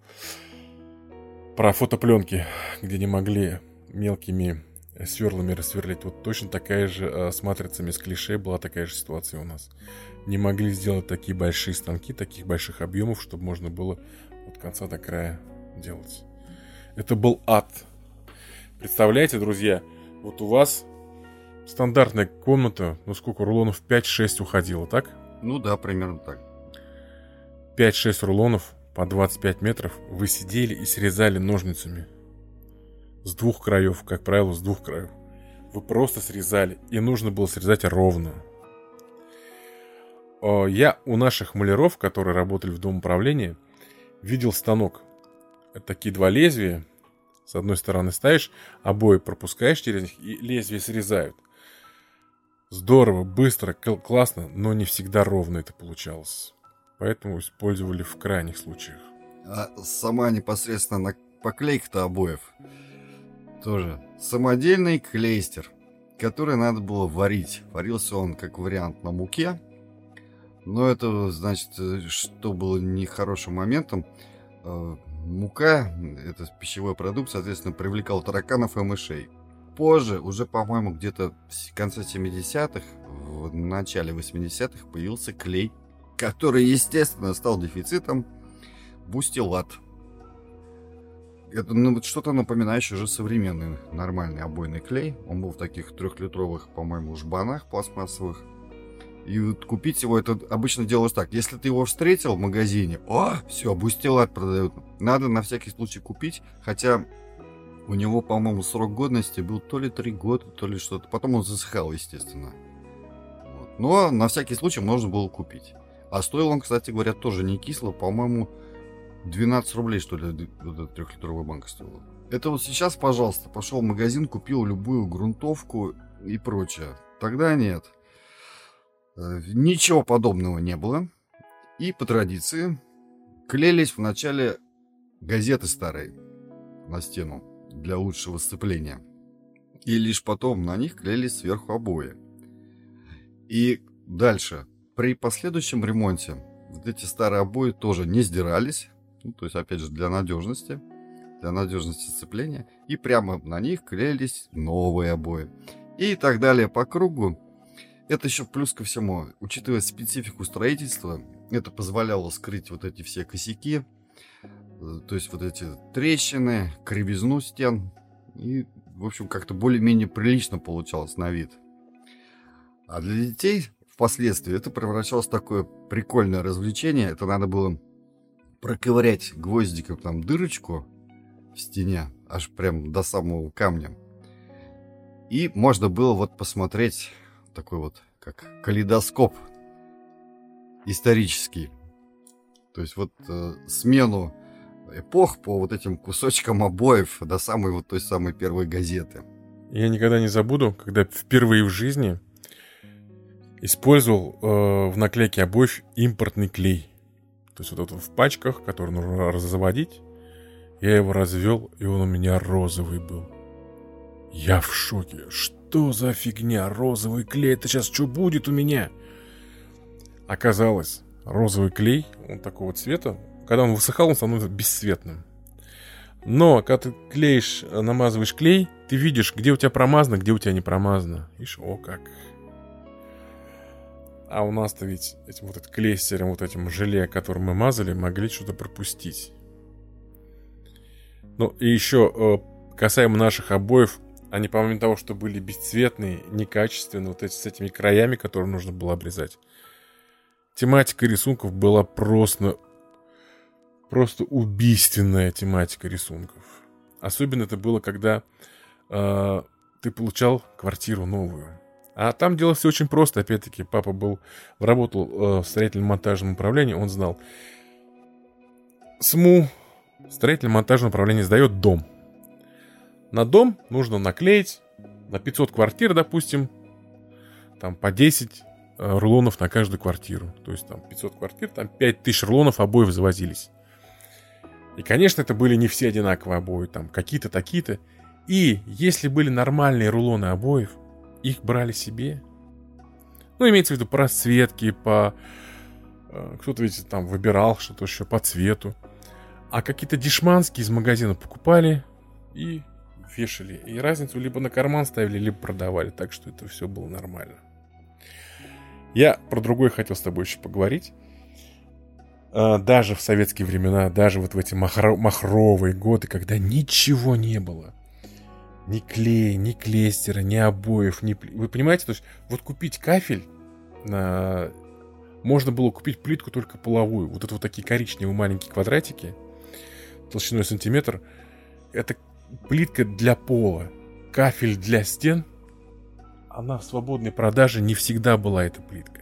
про фотопленки, где не могли мелкими сверлами рассверлить. Вот точно такая же э, с матрицами, с клише была такая же ситуация у нас. Не могли сделать такие большие станки, таких больших объемов, чтобы можно было от конца до края делать. Это был ад. Представляете, друзья, вот у вас стандартная комната, ну сколько, рулонов 5-6 уходило, так? Ну да, примерно так. 5-6 рулонов по 25 метров вы сидели и срезали ножницами. С двух краев, как правило, с двух краев. Вы просто срезали, и нужно было срезать ровно. Я у наших маляров, которые работали в Дом управления, видел станок. Это такие два лезвия. С одной стороны ставишь, обои пропускаешь через них, и лезвия срезают. Здорово, быстро, классно, но не всегда ровно это получалось. Поэтому использовали в крайних случаях. А сама непосредственно поклейка-то обоев тоже самодельный клейстер, который надо было варить. Варился он как вариант на муке. Но это, значит, что было нехорошим моментом. Э, мука, это пищевой продукт, соответственно, привлекал тараканов и мышей. Позже, уже, по-моему, где-то в конце 70-х, в начале 80-х появился клей, который, естественно, стал дефицитом. Бустилат. Это ну, что-то напоминающее уже современный нормальный обойный клей. Он был в таких трехлитровых, по-моему, жбанах пластмассовых. И вот купить его, это обычно делалось так. Если ты его встретил в магазине, о, все, бустилат продают. Надо на всякий случай купить, хотя у него, по-моему, срок годности был то ли три года, то ли что-то. Потом он засыхал, естественно. Вот. Но на всякий случай можно было купить. А стоил он, кстати говоря, тоже не кисло, по-моему, 12 рублей, что ли, вот эта трехлитровая банка стоила. Это вот сейчас, пожалуйста, пошел в магазин, купил любую грунтовку и прочее. Тогда нет. Э, ничего подобного не было. И по традиции клеились вначале газеты старые на стену для лучшего сцепления. И лишь потом на них клеились сверху обои. И дальше, при последующем ремонте, вот эти старые обои тоже не сдирались, ну, то есть, опять же, для надежности, для надежности сцепления. И прямо на них клеились новые обои. И так далее по кругу. Это еще плюс ко всему, учитывая специфику строительства, это позволяло скрыть вот эти все косяки, то есть вот эти трещины, кривизну стен. И, в общем, как-то более-менее прилично получалось на вид. А для детей впоследствии это превращалось в такое прикольное развлечение. Это надо было проковырять гвоздиком там дырочку в стене, аж прям до самого камня. И можно было вот посмотреть такой вот, как калейдоскоп исторический. То есть вот э, смену эпох по вот этим кусочкам обоев до самой вот той самой первой газеты. Я никогда не забуду, когда впервые в жизни использовал э, в наклейке обоев импортный клей. То есть вот это в пачках, который нужно разводить. Я его развел, и он у меня розовый был. Я в шоке. Что за фигня? Розовый клей, это сейчас что будет у меня? Оказалось, розовый клей, он такого цвета, когда он высыхал, он становится бесцветным. Но, когда ты клеишь, намазываешь клей, ты видишь, где у тебя промазано, где у тебя не промазано. Ишь, о как. А у нас-то ведь этим вот этим клейстером, вот этим желе, которым мы мазали, могли что-то пропустить. Ну и еще э, касаемо наших обоев, они помимо того, что были бесцветные, некачественные, вот эти с этими краями, которые нужно было обрезать. Тематика рисунков была просто просто убийственная тематика рисунков. Особенно это было, когда э, ты получал квартиру новую. А там делалось все очень просто. Опять-таки, папа был, работал э, в строительно-монтажном управлении, он знал. СМУ, строительно-монтажное управление, сдает дом. На дом нужно наклеить на 500 квартир, допустим, там по 10 э, рулонов на каждую квартиру. То есть там 500 квартир, там 5000 рулонов обоев завозились. И, конечно, это были не все одинаковые обои, там какие-то такие-то. И если были нормальные рулоны обоев, их брали себе. Ну, имеется в виду по расцветке, по... Э, кто-то, видите, там выбирал что-то еще по цвету. А какие-то дешманские из магазина покупали и вешали. И разницу либо на карман ставили, либо продавали. Так что это все было нормально. Я про другое хотел с тобой еще поговорить. А, даже в советские времена, даже вот в эти махро- махровые годы, когда ничего не было. Ни клея, ни клейстера, ни обоев, ни... Вы понимаете, то есть вот купить кафель на... Можно было купить плитку только половую. Вот это вот такие коричневые маленькие квадратики толщиной сантиметр. Это плитка для пола. Кафель для стен. Она в свободной продаже не всегда была эта плитка.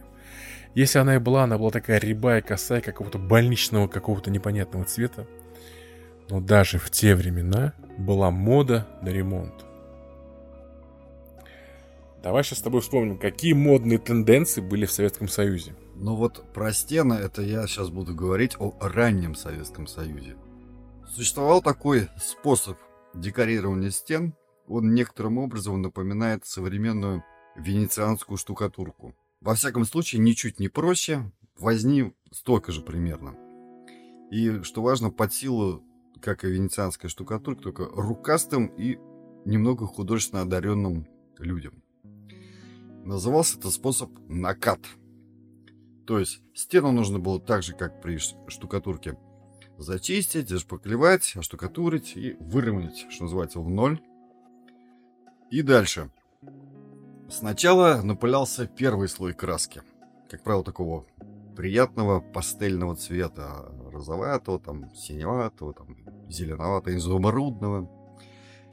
Если она и была, она была такая рябая, косая, какого-то больничного, какого-то непонятного цвета. Но даже в те времена была мода на ремонт. Давай сейчас с тобой вспомним, какие модные тенденции были в Советском Союзе. Ну вот про стены, это я сейчас буду говорить о раннем Советском Союзе. Существовал такой способ декорирования стен. Он некоторым образом напоминает современную венецианскую штукатурку. Во всяком случае, ничуть не проще, возни столько же примерно. И, что важно, под силу, как и венецианская штукатурка, только рукастым и немного художественно одаренным людям. Назывался этот способ накат. То есть стену нужно было так же, как при штукатурке, зачистить, зашпаклевать, оштукатурить и выровнять, что называется, в ноль. И дальше. Сначала напылялся первый слой краски. Как правило, такого приятного пастельного цвета. Розоватого, там, синеватого, там, зеленоватого, изумрудного.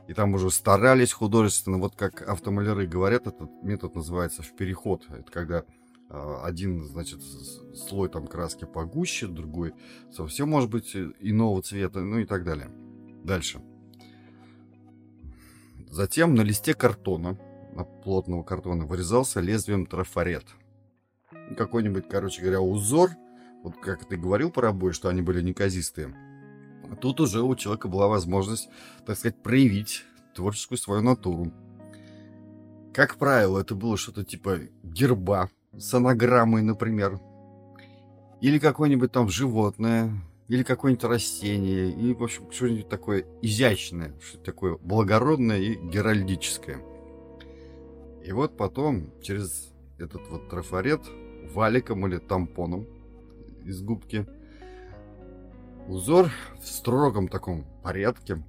И там уже старались художественно, вот как автомаляры говорят, этот метод называется в переход. Это когда а, один, значит, слой там краски погуще, другой совсем может быть иного цвета, ну и так далее. Дальше. Затем на листе картона плотного картона вырезался лезвием трафарет. Какой-нибудь, короче говоря, узор, вот как ты говорил про обои, что они были неказистые. А тут уже у человека была возможность, так сказать, проявить творческую свою натуру. Как правило, это было что-то типа герба с анаграммой, например. Или какое-нибудь там животное, или какое-нибудь растение, и, в общем, что-нибудь такое изящное, что-то такое благородное и геральдическое. И вот потом через этот вот трафарет валиком или тампоном из губки узор в строгом таком порядке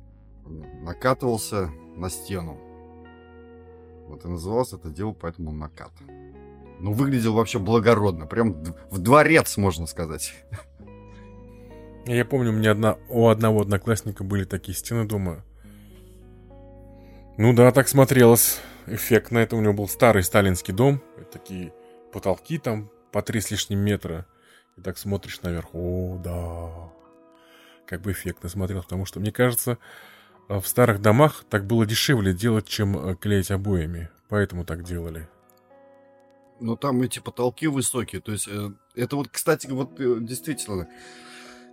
накатывался на стену. Вот и назывался это дело поэтому накат. Ну, выглядел вообще благородно. Прям в дворец, можно сказать. Я помню, у меня одна, у одного одноклассника были такие стены дома. Ну да, так смотрелось эффектно. Это у него был старый сталинский дом. Такие потолки там по три с лишним метра. И так смотришь наверх. О, да. Как бы эффектно смотрел. Потому что, мне кажется, в старых домах так было дешевле делать, чем э, клеить обоями. Поэтому так делали. Ну, там эти потолки высокие. То есть, э, это вот, кстати, вот э, действительно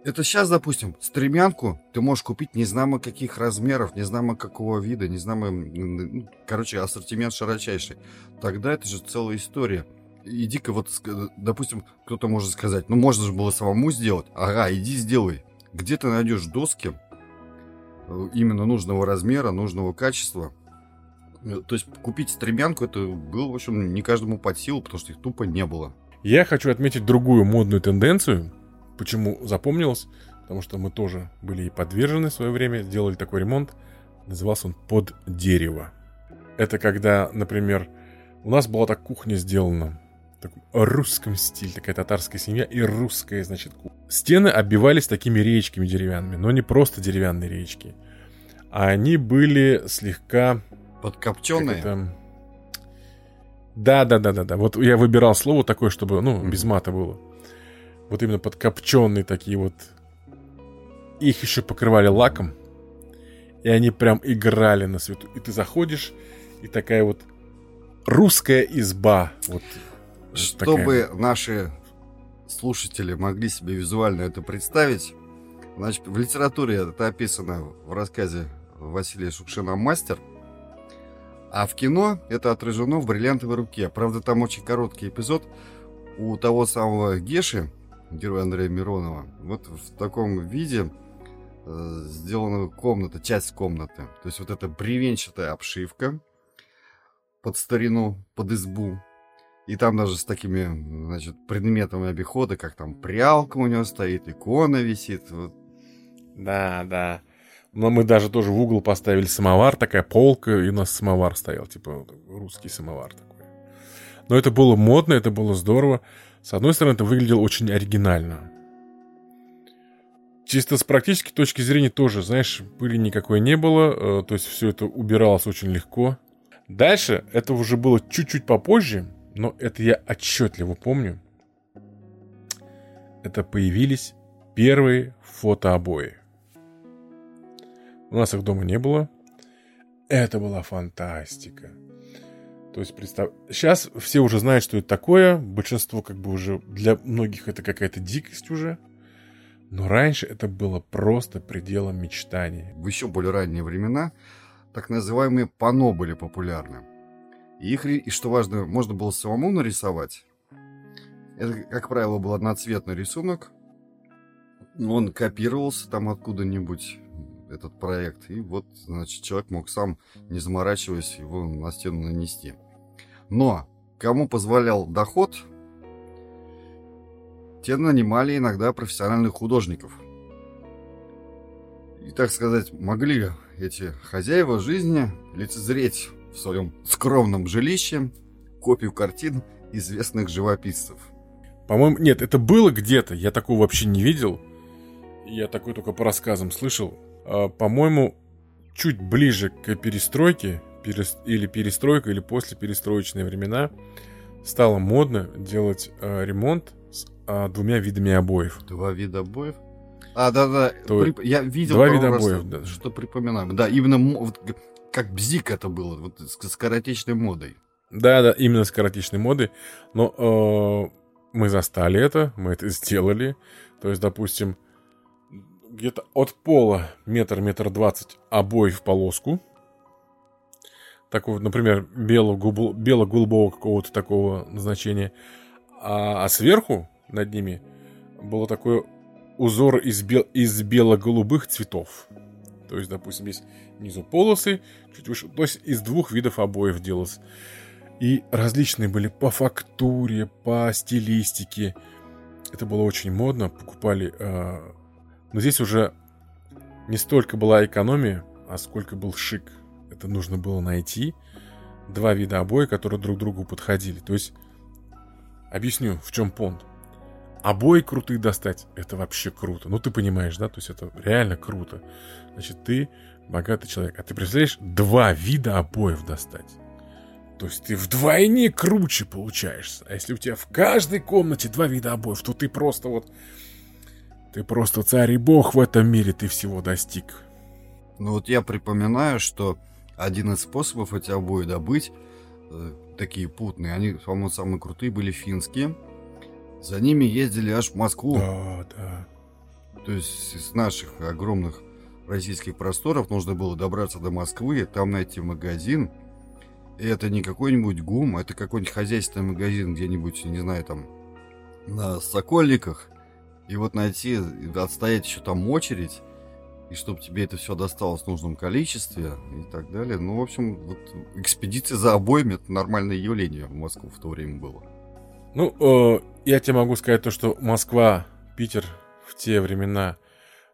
это сейчас, допустим, стремянку ты можешь купить не знамо каких размеров, не знамо какого вида, не знамо... Короче, ассортимент широчайший. Тогда это же целая история. Иди-ка вот, допустим, кто-то может сказать, ну можно же было самому сделать. Ага, иди сделай. Где ты найдешь доски э, именно нужного размера, нужного качества? Э, то есть купить стремянку это было, в общем, не каждому под силу, потому что их тупо не было. Я хочу отметить другую модную тенденцию, Почему запомнилось? Потому что мы тоже были и подвержены в свое время, сделали такой ремонт. Назывался он «Под дерево». Это когда, например, у нас была так кухня сделана. Таком русском стиле, такая татарская семья и русская, значит, Стены оббивались такими речками деревянными, но не просто деревянные речки. А они были слегка... Подкопченые? Да, да, да, да, да. Вот я выбирал слово такое, чтобы, ну, без мата было. Вот именно подкопченные такие вот. Их еще покрывали лаком. И они прям играли на свету. И ты заходишь, и такая вот русская изба. Вот, Чтобы такая. наши слушатели могли себе визуально это представить, значит, в литературе это описано в рассказе Василия Шукшина «Мастер», а в кино это отражено в «Бриллиантовой руке». Правда, там очень короткий эпизод у того самого Геши, героя Андрея Миронова, вот в таком виде э, сделана комната, часть комнаты. То есть вот эта бревенчатая обшивка под старину, под избу. И там даже с такими, значит, предметами обихода, как там прялка у него стоит, икона висит. Вот. Да, да. Но мы даже тоже в угол поставили самовар, такая полка, и у нас самовар стоял, типа русский самовар такой. Но это было модно, это было здорово. С одной стороны, это выглядело очень оригинально. Чисто с практической точки зрения тоже, знаешь, пыли никакой не было, э, то есть все это убиралось очень легко. Дальше, это уже было чуть-чуть попозже, но это я отчетливо помню. Это появились первые фотообои. У нас их дома не было. Это была фантастика. То есть, представь... Сейчас все уже знают, что это такое. Большинство как бы уже... Для многих это какая-то дикость уже. Но раньше это было просто пределом мечтаний. В еще более ранние времена так называемые пано были популярны. Их, и что важно, можно было самому нарисовать. Это, как правило, был одноцветный рисунок. Он копировался там откуда-нибудь этот проект. И вот, значит, человек мог сам, не заморачиваясь, его на стену нанести. Но кому позволял доход, те нанимали иногда профессиональных художников. И, так сказать, могли эти хозяева жизни лицезреть в своем скромном жилище копию картин известных живописцев. По-моему, нет, это было где-то, я такого вообще не видел. Я такой только по рассказам слышал. А, по-моему, чуть ближе к перестройке, или перестройка, или после перестроечные времена, стало модно делать э, ремонт с э, двумя видами обоев. Два вида обоев? А, да-да, То... Я видел Два вида обоев, да. Что припоминаю. Да, именно вот, как бзик это было, вот с скоротечной модой. Да-да, именно скоротечной модой. Но э, мы застали это, мы это сделали. То есть, допустим, где-то от пола метр, метр двадцать обои в полоску. Такого, например, бело-голубого какого-то такого назначения. А, а сверху над ними было такое узор из, бел, из бело-голубых цветов. То есть, допустим, есть внизу полосы, чуть выше. То есть из двух видов обоев делалось. И различные были по фактуре, по стилистике. Это было очень модно. Покупали э, но здесь уже не столько была экономия, а сколько был шик. Это нужно было найти два вида обои, которые друг другу подходили. То есть, объясню, в чем понт. Обои крутые достать, это вообще круто. Ну, ты понимаешь, да? То есть, это реально круто. Значит, ты богатый человек. А ты представляешь, два вида обоев достать. То есть ты вдвойне круче получаешься. А если у тебя в каждой комнате два вида обоев, то ты просто вот ты просто царь и бог в этом мире, ты всего достиг. Ну вот я припоминаю, что один из способов эти обои добыть, э, такие путные, они, по-моему, самые крутые были финские. За ними ездили аж в Москву. Да, да. То есть из наших огромных российских просторов нужно было добраться до Москвы, там найти магазин. И это не какой-нибудь ГУМ, это какой-нибудь хозяйственный магазин где-нибудь, не знаю, там на Сокольниках. И вот найти, отстоять еще там очередь, и чтобы тебе это все досталось в нужном количестве и так далее. Ну, в общем, вот экспедиция за обоями это нормальное явление в Москву в то время было. Ну, э, я тебе могу сказать то, что Москва, Питер в те времена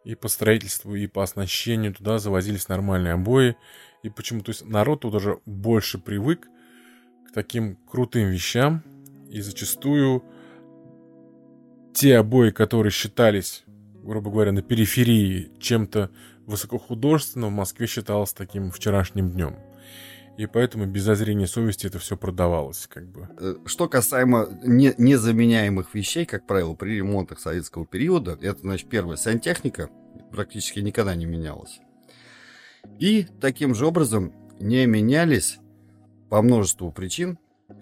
и по строительству, и по оснащению туда завозились нормальные обои. И почему? То есть народ туда уже больше привык к таким крутым вещам. И зачастую те обои, которые считались, грубо говоря, на периферии чем-то высокохудожественным, в Москве считалось таким вчерашним днем. И поэтому без зазрения совести это все продавалось, как бы. Э, что касаемо не, незаменяемых вещей, как правило, при ремонтах советского периода, это, значит, первое, сантехника практически никогда не менялась. И таким же образом не менялись по множеству причин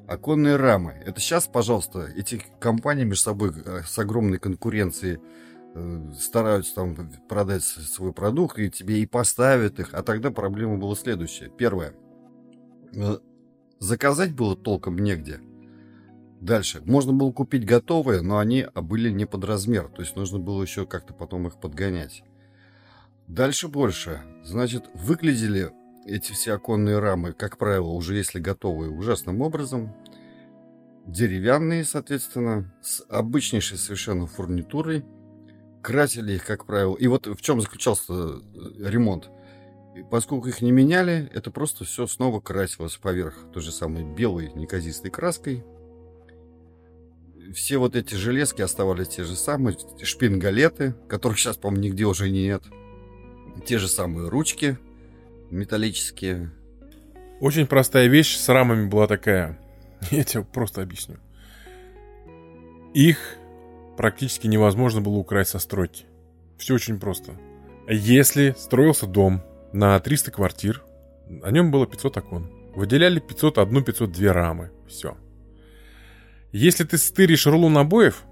оконные рамы. Это сейчас, пожалуйста, эти компании между собой э, с огромной конкуренцией э, стараются там продать свой продукт, и тебе и поставят их. А тогда проблема была следующая. Первое. Э, заказать было толком негде. Дальше. Можно было купить готовые, но они были не под размер. То есть нужно было еще как-то потом их подгонять. Дальше больше. Значит, выглядели эти все оконные рамы, как правило, уже если готовые, ужасным образом. Деревянные, соответственно, с обычнейшей совершенно фурнитурой. Красили их, как правило. И вот в чем заключался э, ремонт. Поскольку их не меняли, это просто все снова красилось поверх той же самой белой неказистой краской. Все вот эти железки оставались те же самые, шпингалеты, которых сейчас, по-моему, нигде уже нет. Те же самые ручки металлические. Очень простая вещь с рамами была такая. Я тебе просто объясню. Их практически невозможно было украсть со стройки. Все очень просто. Если строился дом на 300 квартир, на нем было 500 окон. Выделяли 501, 502 рамы. Все. Если ты стыришь рулон обоев,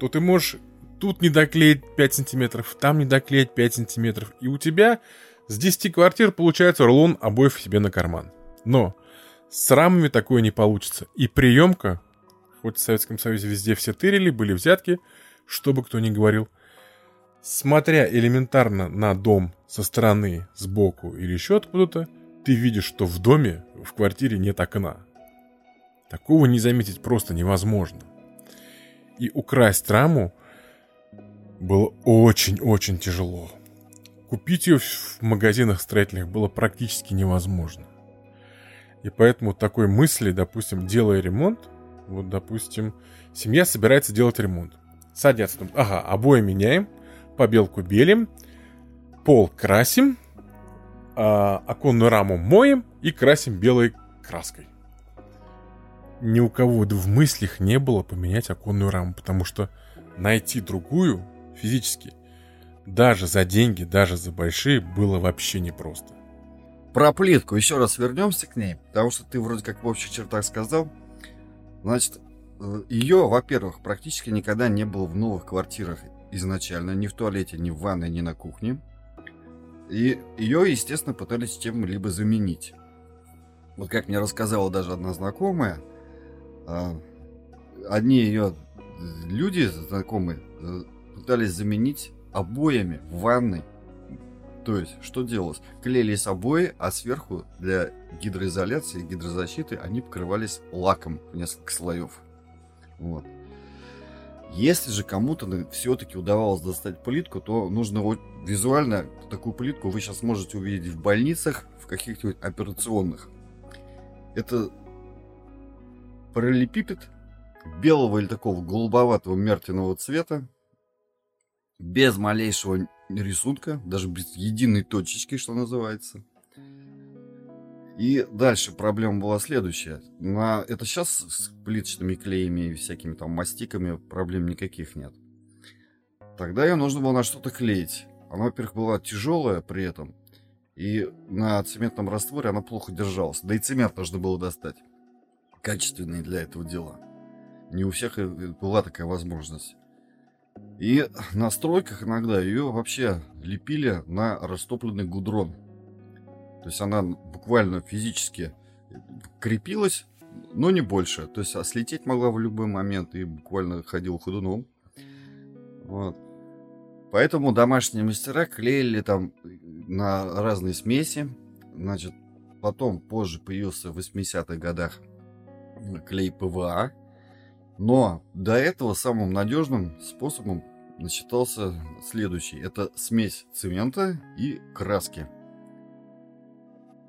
то ты можешь тут не доклеить 5 сантиметров, там не доклеить 5 сантиметров. И у тебя с 10 квартир получается рулон обоев себе на карман. Но с рамами такое не получится. И приемка, хоть в Советском Союзе везде все тырили, были взятки, что бы кто ни говорил, смотря элементарно на дом со стороны, сбоку или еще откуда-то, ты видишь, что в доме, в квартире нет окна. Такого не заметить просто невозможно. И украсть раму было очень-очень тяжело. Купить ее в магазинах строительных было практически невозможно. И поэтому такой мысли, допустим, делая ремонт, вот, допустим, семья собирается делать ремонт. Садятся, ага, обои меняем, побелку белим, пол красим, а, оконную раму моем и красим белой краской. Ни у кого в мыслях не было поменять оконную раму, потому что найти другую физически даже за деньги, даже за большие, было вообще непросто. Про плитку еще раз вернемся к ней, потому что ты вроде как в общих чертах сказал. Значит, э, ее, во-первых, практически никогда не было в новых квартирах изначально, ни в туалете, ни в ванной, ни на кухне. И ее, естественно, пытались чем-либо заменить. Вот как мне рассказала даже одна знакомая, а, одни ее люди знакомые э, пытались заменить обоями в ванной. То есть, что делалось? Клеились обои, а сверху для гидроизоляции, гидрозащиты они покрывались лаком в несколько слоев. Вот. Если же кому-то все-таки удавалось достать плитку, то нужно вот визуально такую плитку вы сейчас можете увидеть в больницах, в каких-нибудь операционных. Это параллелепипед белого или такого голубоватого мертвенного цвета, без малейшего рисунка, даже без единой точечки, что называется. И дальше проблема была следующая. На... Это сейчас с плиточными клеями и всякими там мастиками проблем никаких нет. Тогда ее нужно было на что-то клеить. Она, во-первых, была тяжелая при этом. И на цементном растворе она плохо держалась. Да и цемент нужно было достать. Качественный для этого дела. Не у всех была такая возможность. И на стройках иногда ее вообще лепили на растопленный гудрон. То есть она буквально физически крепилась, но не больше. То есть а слететь могла в любой момент и буквально ходил ходуном. Вот. Поэтому домашние мастера клеили там на разные смеси. Значит, потом позже появился в 80-х годах клей ПВА. Но до этого самым надежным способом считался следующий. Это смесь цемента и краски.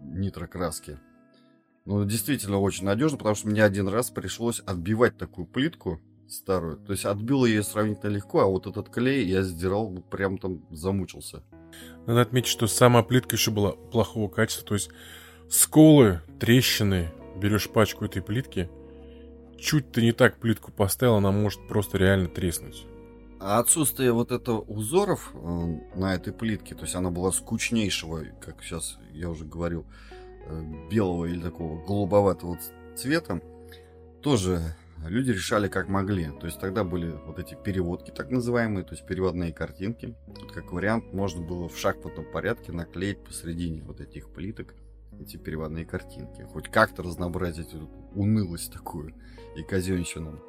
Нитрокраски. Ну, действительно очень надежно, потому что мне один раз пришлось отбивать такую плитку старую. То есть отбил ее сравнительно легко, а вот этот клей я сдирал, ну, прям там замучился. Надо отметить, что сама плитка еще была плохого качества. То есть сколы, трещины, берешь пачку этой плитки, чуть ты не так плитку поставил, она может просто реально треснуть. А отсутствие вот этого узоров э, на этой плитке, то есть она была скучнейшего, как сейчас я уже говорил, э, белого или такого голубоватого цвета, тоже люди решали как могли. То есть тогда были вот эти переводки так называемые, то есть переводные картинки. Как вариант можно было в шахматном порядке наклеить посередине вот этих плиток эти переводные картинки. Хоть как-то разнообразить эту унылость такую и казенщину.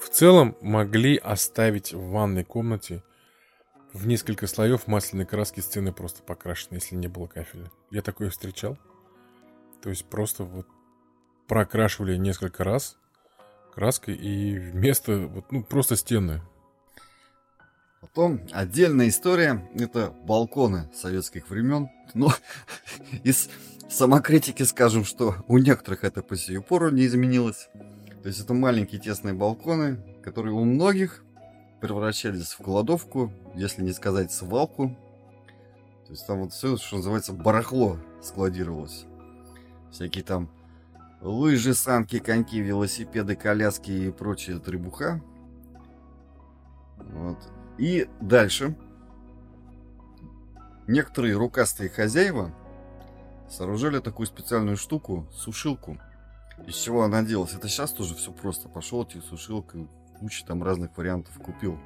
В целом могли оставить в ванной комнате в несколько слоев масляной краски стены просто покрашены, если не было кафеля. Я такое встречал. То есть просто вот прокрашивали несколько раз краской и вместо вот ну просто стены. Потом отдельная история это балконы советских времен. Но из самокритики скажем, что у некоторых это по сию пору не изменилось. То есть это маленькие тесные балконы, которые у многих превращались в кладовку, если не сказать свалку. То есть там вот все, что называется, барахло складировалось. Всякие там лыжи, санки, коньки, велосипеды, коляски и прочая требуха. Вот. И дальше некоторые рукастые хозяева сооружали такую специальную штуку, сушилку. Из чего она делалась? Это сейчас тоже все просто. Пошел эти сушилка, куча там разных вариантов купил.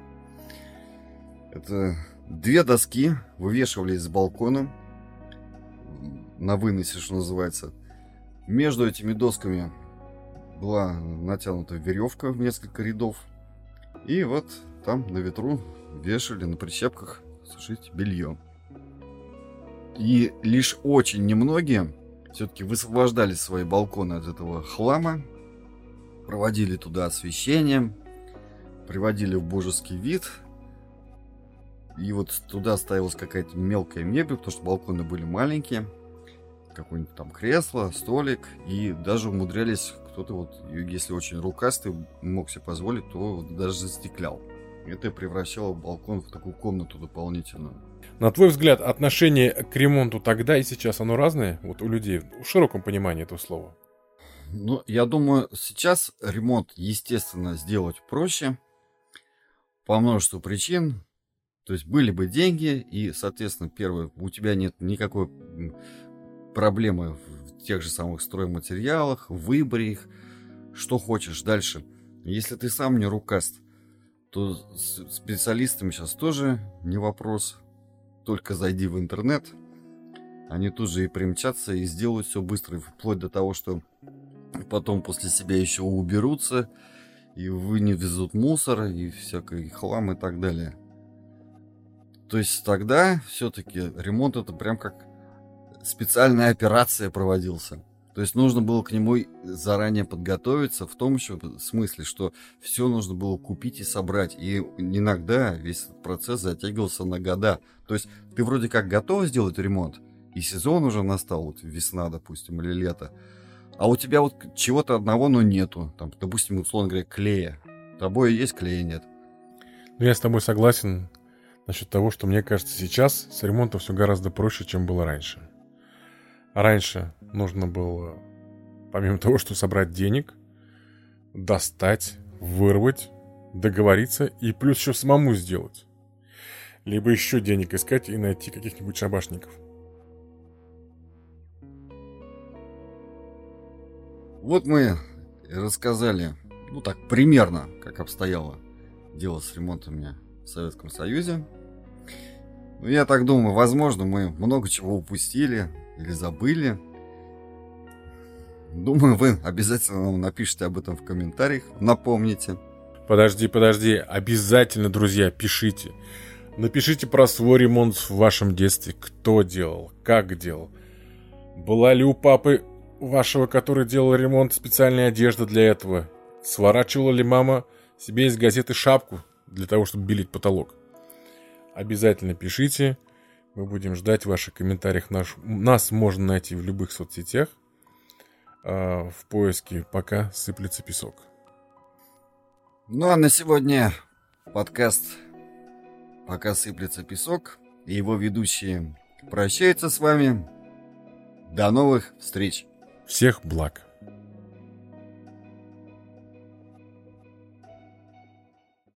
Это две доски вывешивались с балкона на выносе, что называется. Между этими досками была натянута веревка в несколько рядов. И вот там на ветру вешали на прищепках сушить белье. И лишь очень немногие все-таки высвобождали свои балконы от этого хлама, проводили туда освещение, приводили в божеский вид. И вот туда ставилась какая-то мелкая мебель, потому что балконы были маленькие. Какое-нибудь там кресло, столик. И даже умудрялись кто-то вот, если очень рукастый мог себе позволить, то даже застеклял. Это превращало балкон в такую комнату дополнительную. На твой взгляд, отношение к ремонту тогда и сейчас, оно разное? Вот у людей, в широком понимании этого слова. Ну, я думаю, сейчас ремонт, естественно, сделать проще. По множеству причин. То есть были бы деньги, и, соответственно, первое, у тебя нет никакой проблемы в тех же самых стройматериалах, в выборе их, что хочешь дальше. Если ты сам не рукаст, то с специалистами сейчас тоже не вопрос только зайди в интернет, они тут же и примчатся и сделают все быстро, вплоть до того, что потом после себя еще уберутся и вынесут мусор и всякий хлам и так далее. То есть тогда все-таки ремонт это прям как специальная операция проводился. То есть нужно было к нему заранее подготовиться в том еще смысле, что все нужно было купить и собрать. И иногда весь этот процесс затягивался на года. То есть ты вроде как готов сделать ремонт, и сезон уже настал, вот весна, допустим, или лето. А у тебя вот чего-то одного, но нету. Там, допустим, условно говоря, клея. Тобой есть клея нет. Ну, я с тобой согласен насчет того, что мне кажется, сейчас с ремонтом все гораздо проще, чем было раньше. Раньше нужно было, помимо того, что собрать денег, достать, вырвать, договориться и плюс еще самому сделать. Либо еще денег искать и найти каких-нибудь шабашников. Вот мы рассказали, ну так, примерно, как обстояло дело с ремонтом меня в Советском Союзе. Ну, я так думаю, возможно, мы много чего упустили или забыли. Думаю, вы обязательно нам напишите об этом в комментариях, напомните. Подожди, подожди, обязательно, друзья, пишите. Напишите про свой ремонт в вашем детстве, кто делал, как делал. Была ли у папы вашего, который делал ремонт, специальная одежда для этого? Сворачивала ли мама себе из газеты шапку для того, чтобы белить потолок? Обязательно пишите. Мы будем ждать ваших комментариев. Наш, нас можно найти в любых соцсетях. э, в поиске «Пока сыплется песок». Ну а на сегодня подкаст «Пока сыплется песок» и его ведущие прощаются с вами. До новых встреч! Всех благ!